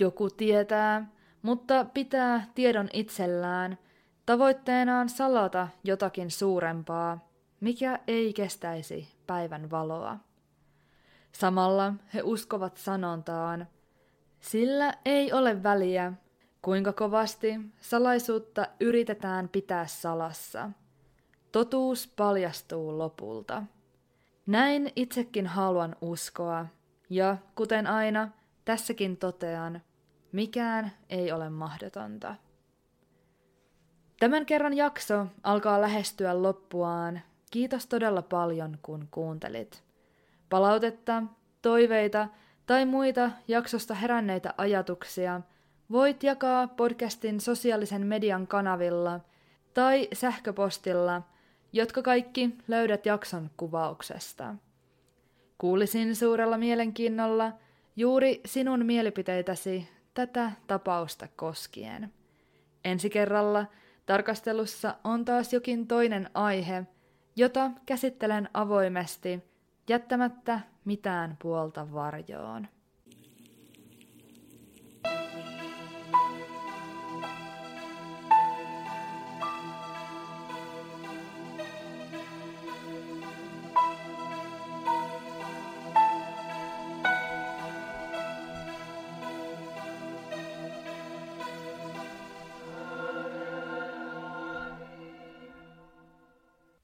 Joku tietää, mutta pitää tiedon itsellään, tavoitteenaan salata jotakin suurempaa, mikä ei kestäisi päivän valoa. Samalla he uskovat sanontaan, sillä ei ole väliä, kuinka kovasti salaisuutta yritetään pitää salassa. Totuus paljastuu lopulta. Näin itsekin haluan uskoa, ja kuten aina, tässäkin totean, mikään ei ole mahdotonta. Tämän kerran jakso alkaa lähestyä loppuaan. Kiitos todella paljon, kun kuuntelit. Palautetta, toiveita tai muita jaksosta heränneitä ajatuksia voit jakaa podcastin sosiaalisen median kanavilla tai sähköpostilla, jotka kaikki löydät jakson kuvauksesta. Kuulisin suurella mielenkiinnolla juuri sinun mielipiteitäsi tätä tapausta koskien. Ensi kerralla tarkastelussa on taas jokin toinen aihe, jota käsittelen avoimesti, jättämättä mitään puolta varjoon.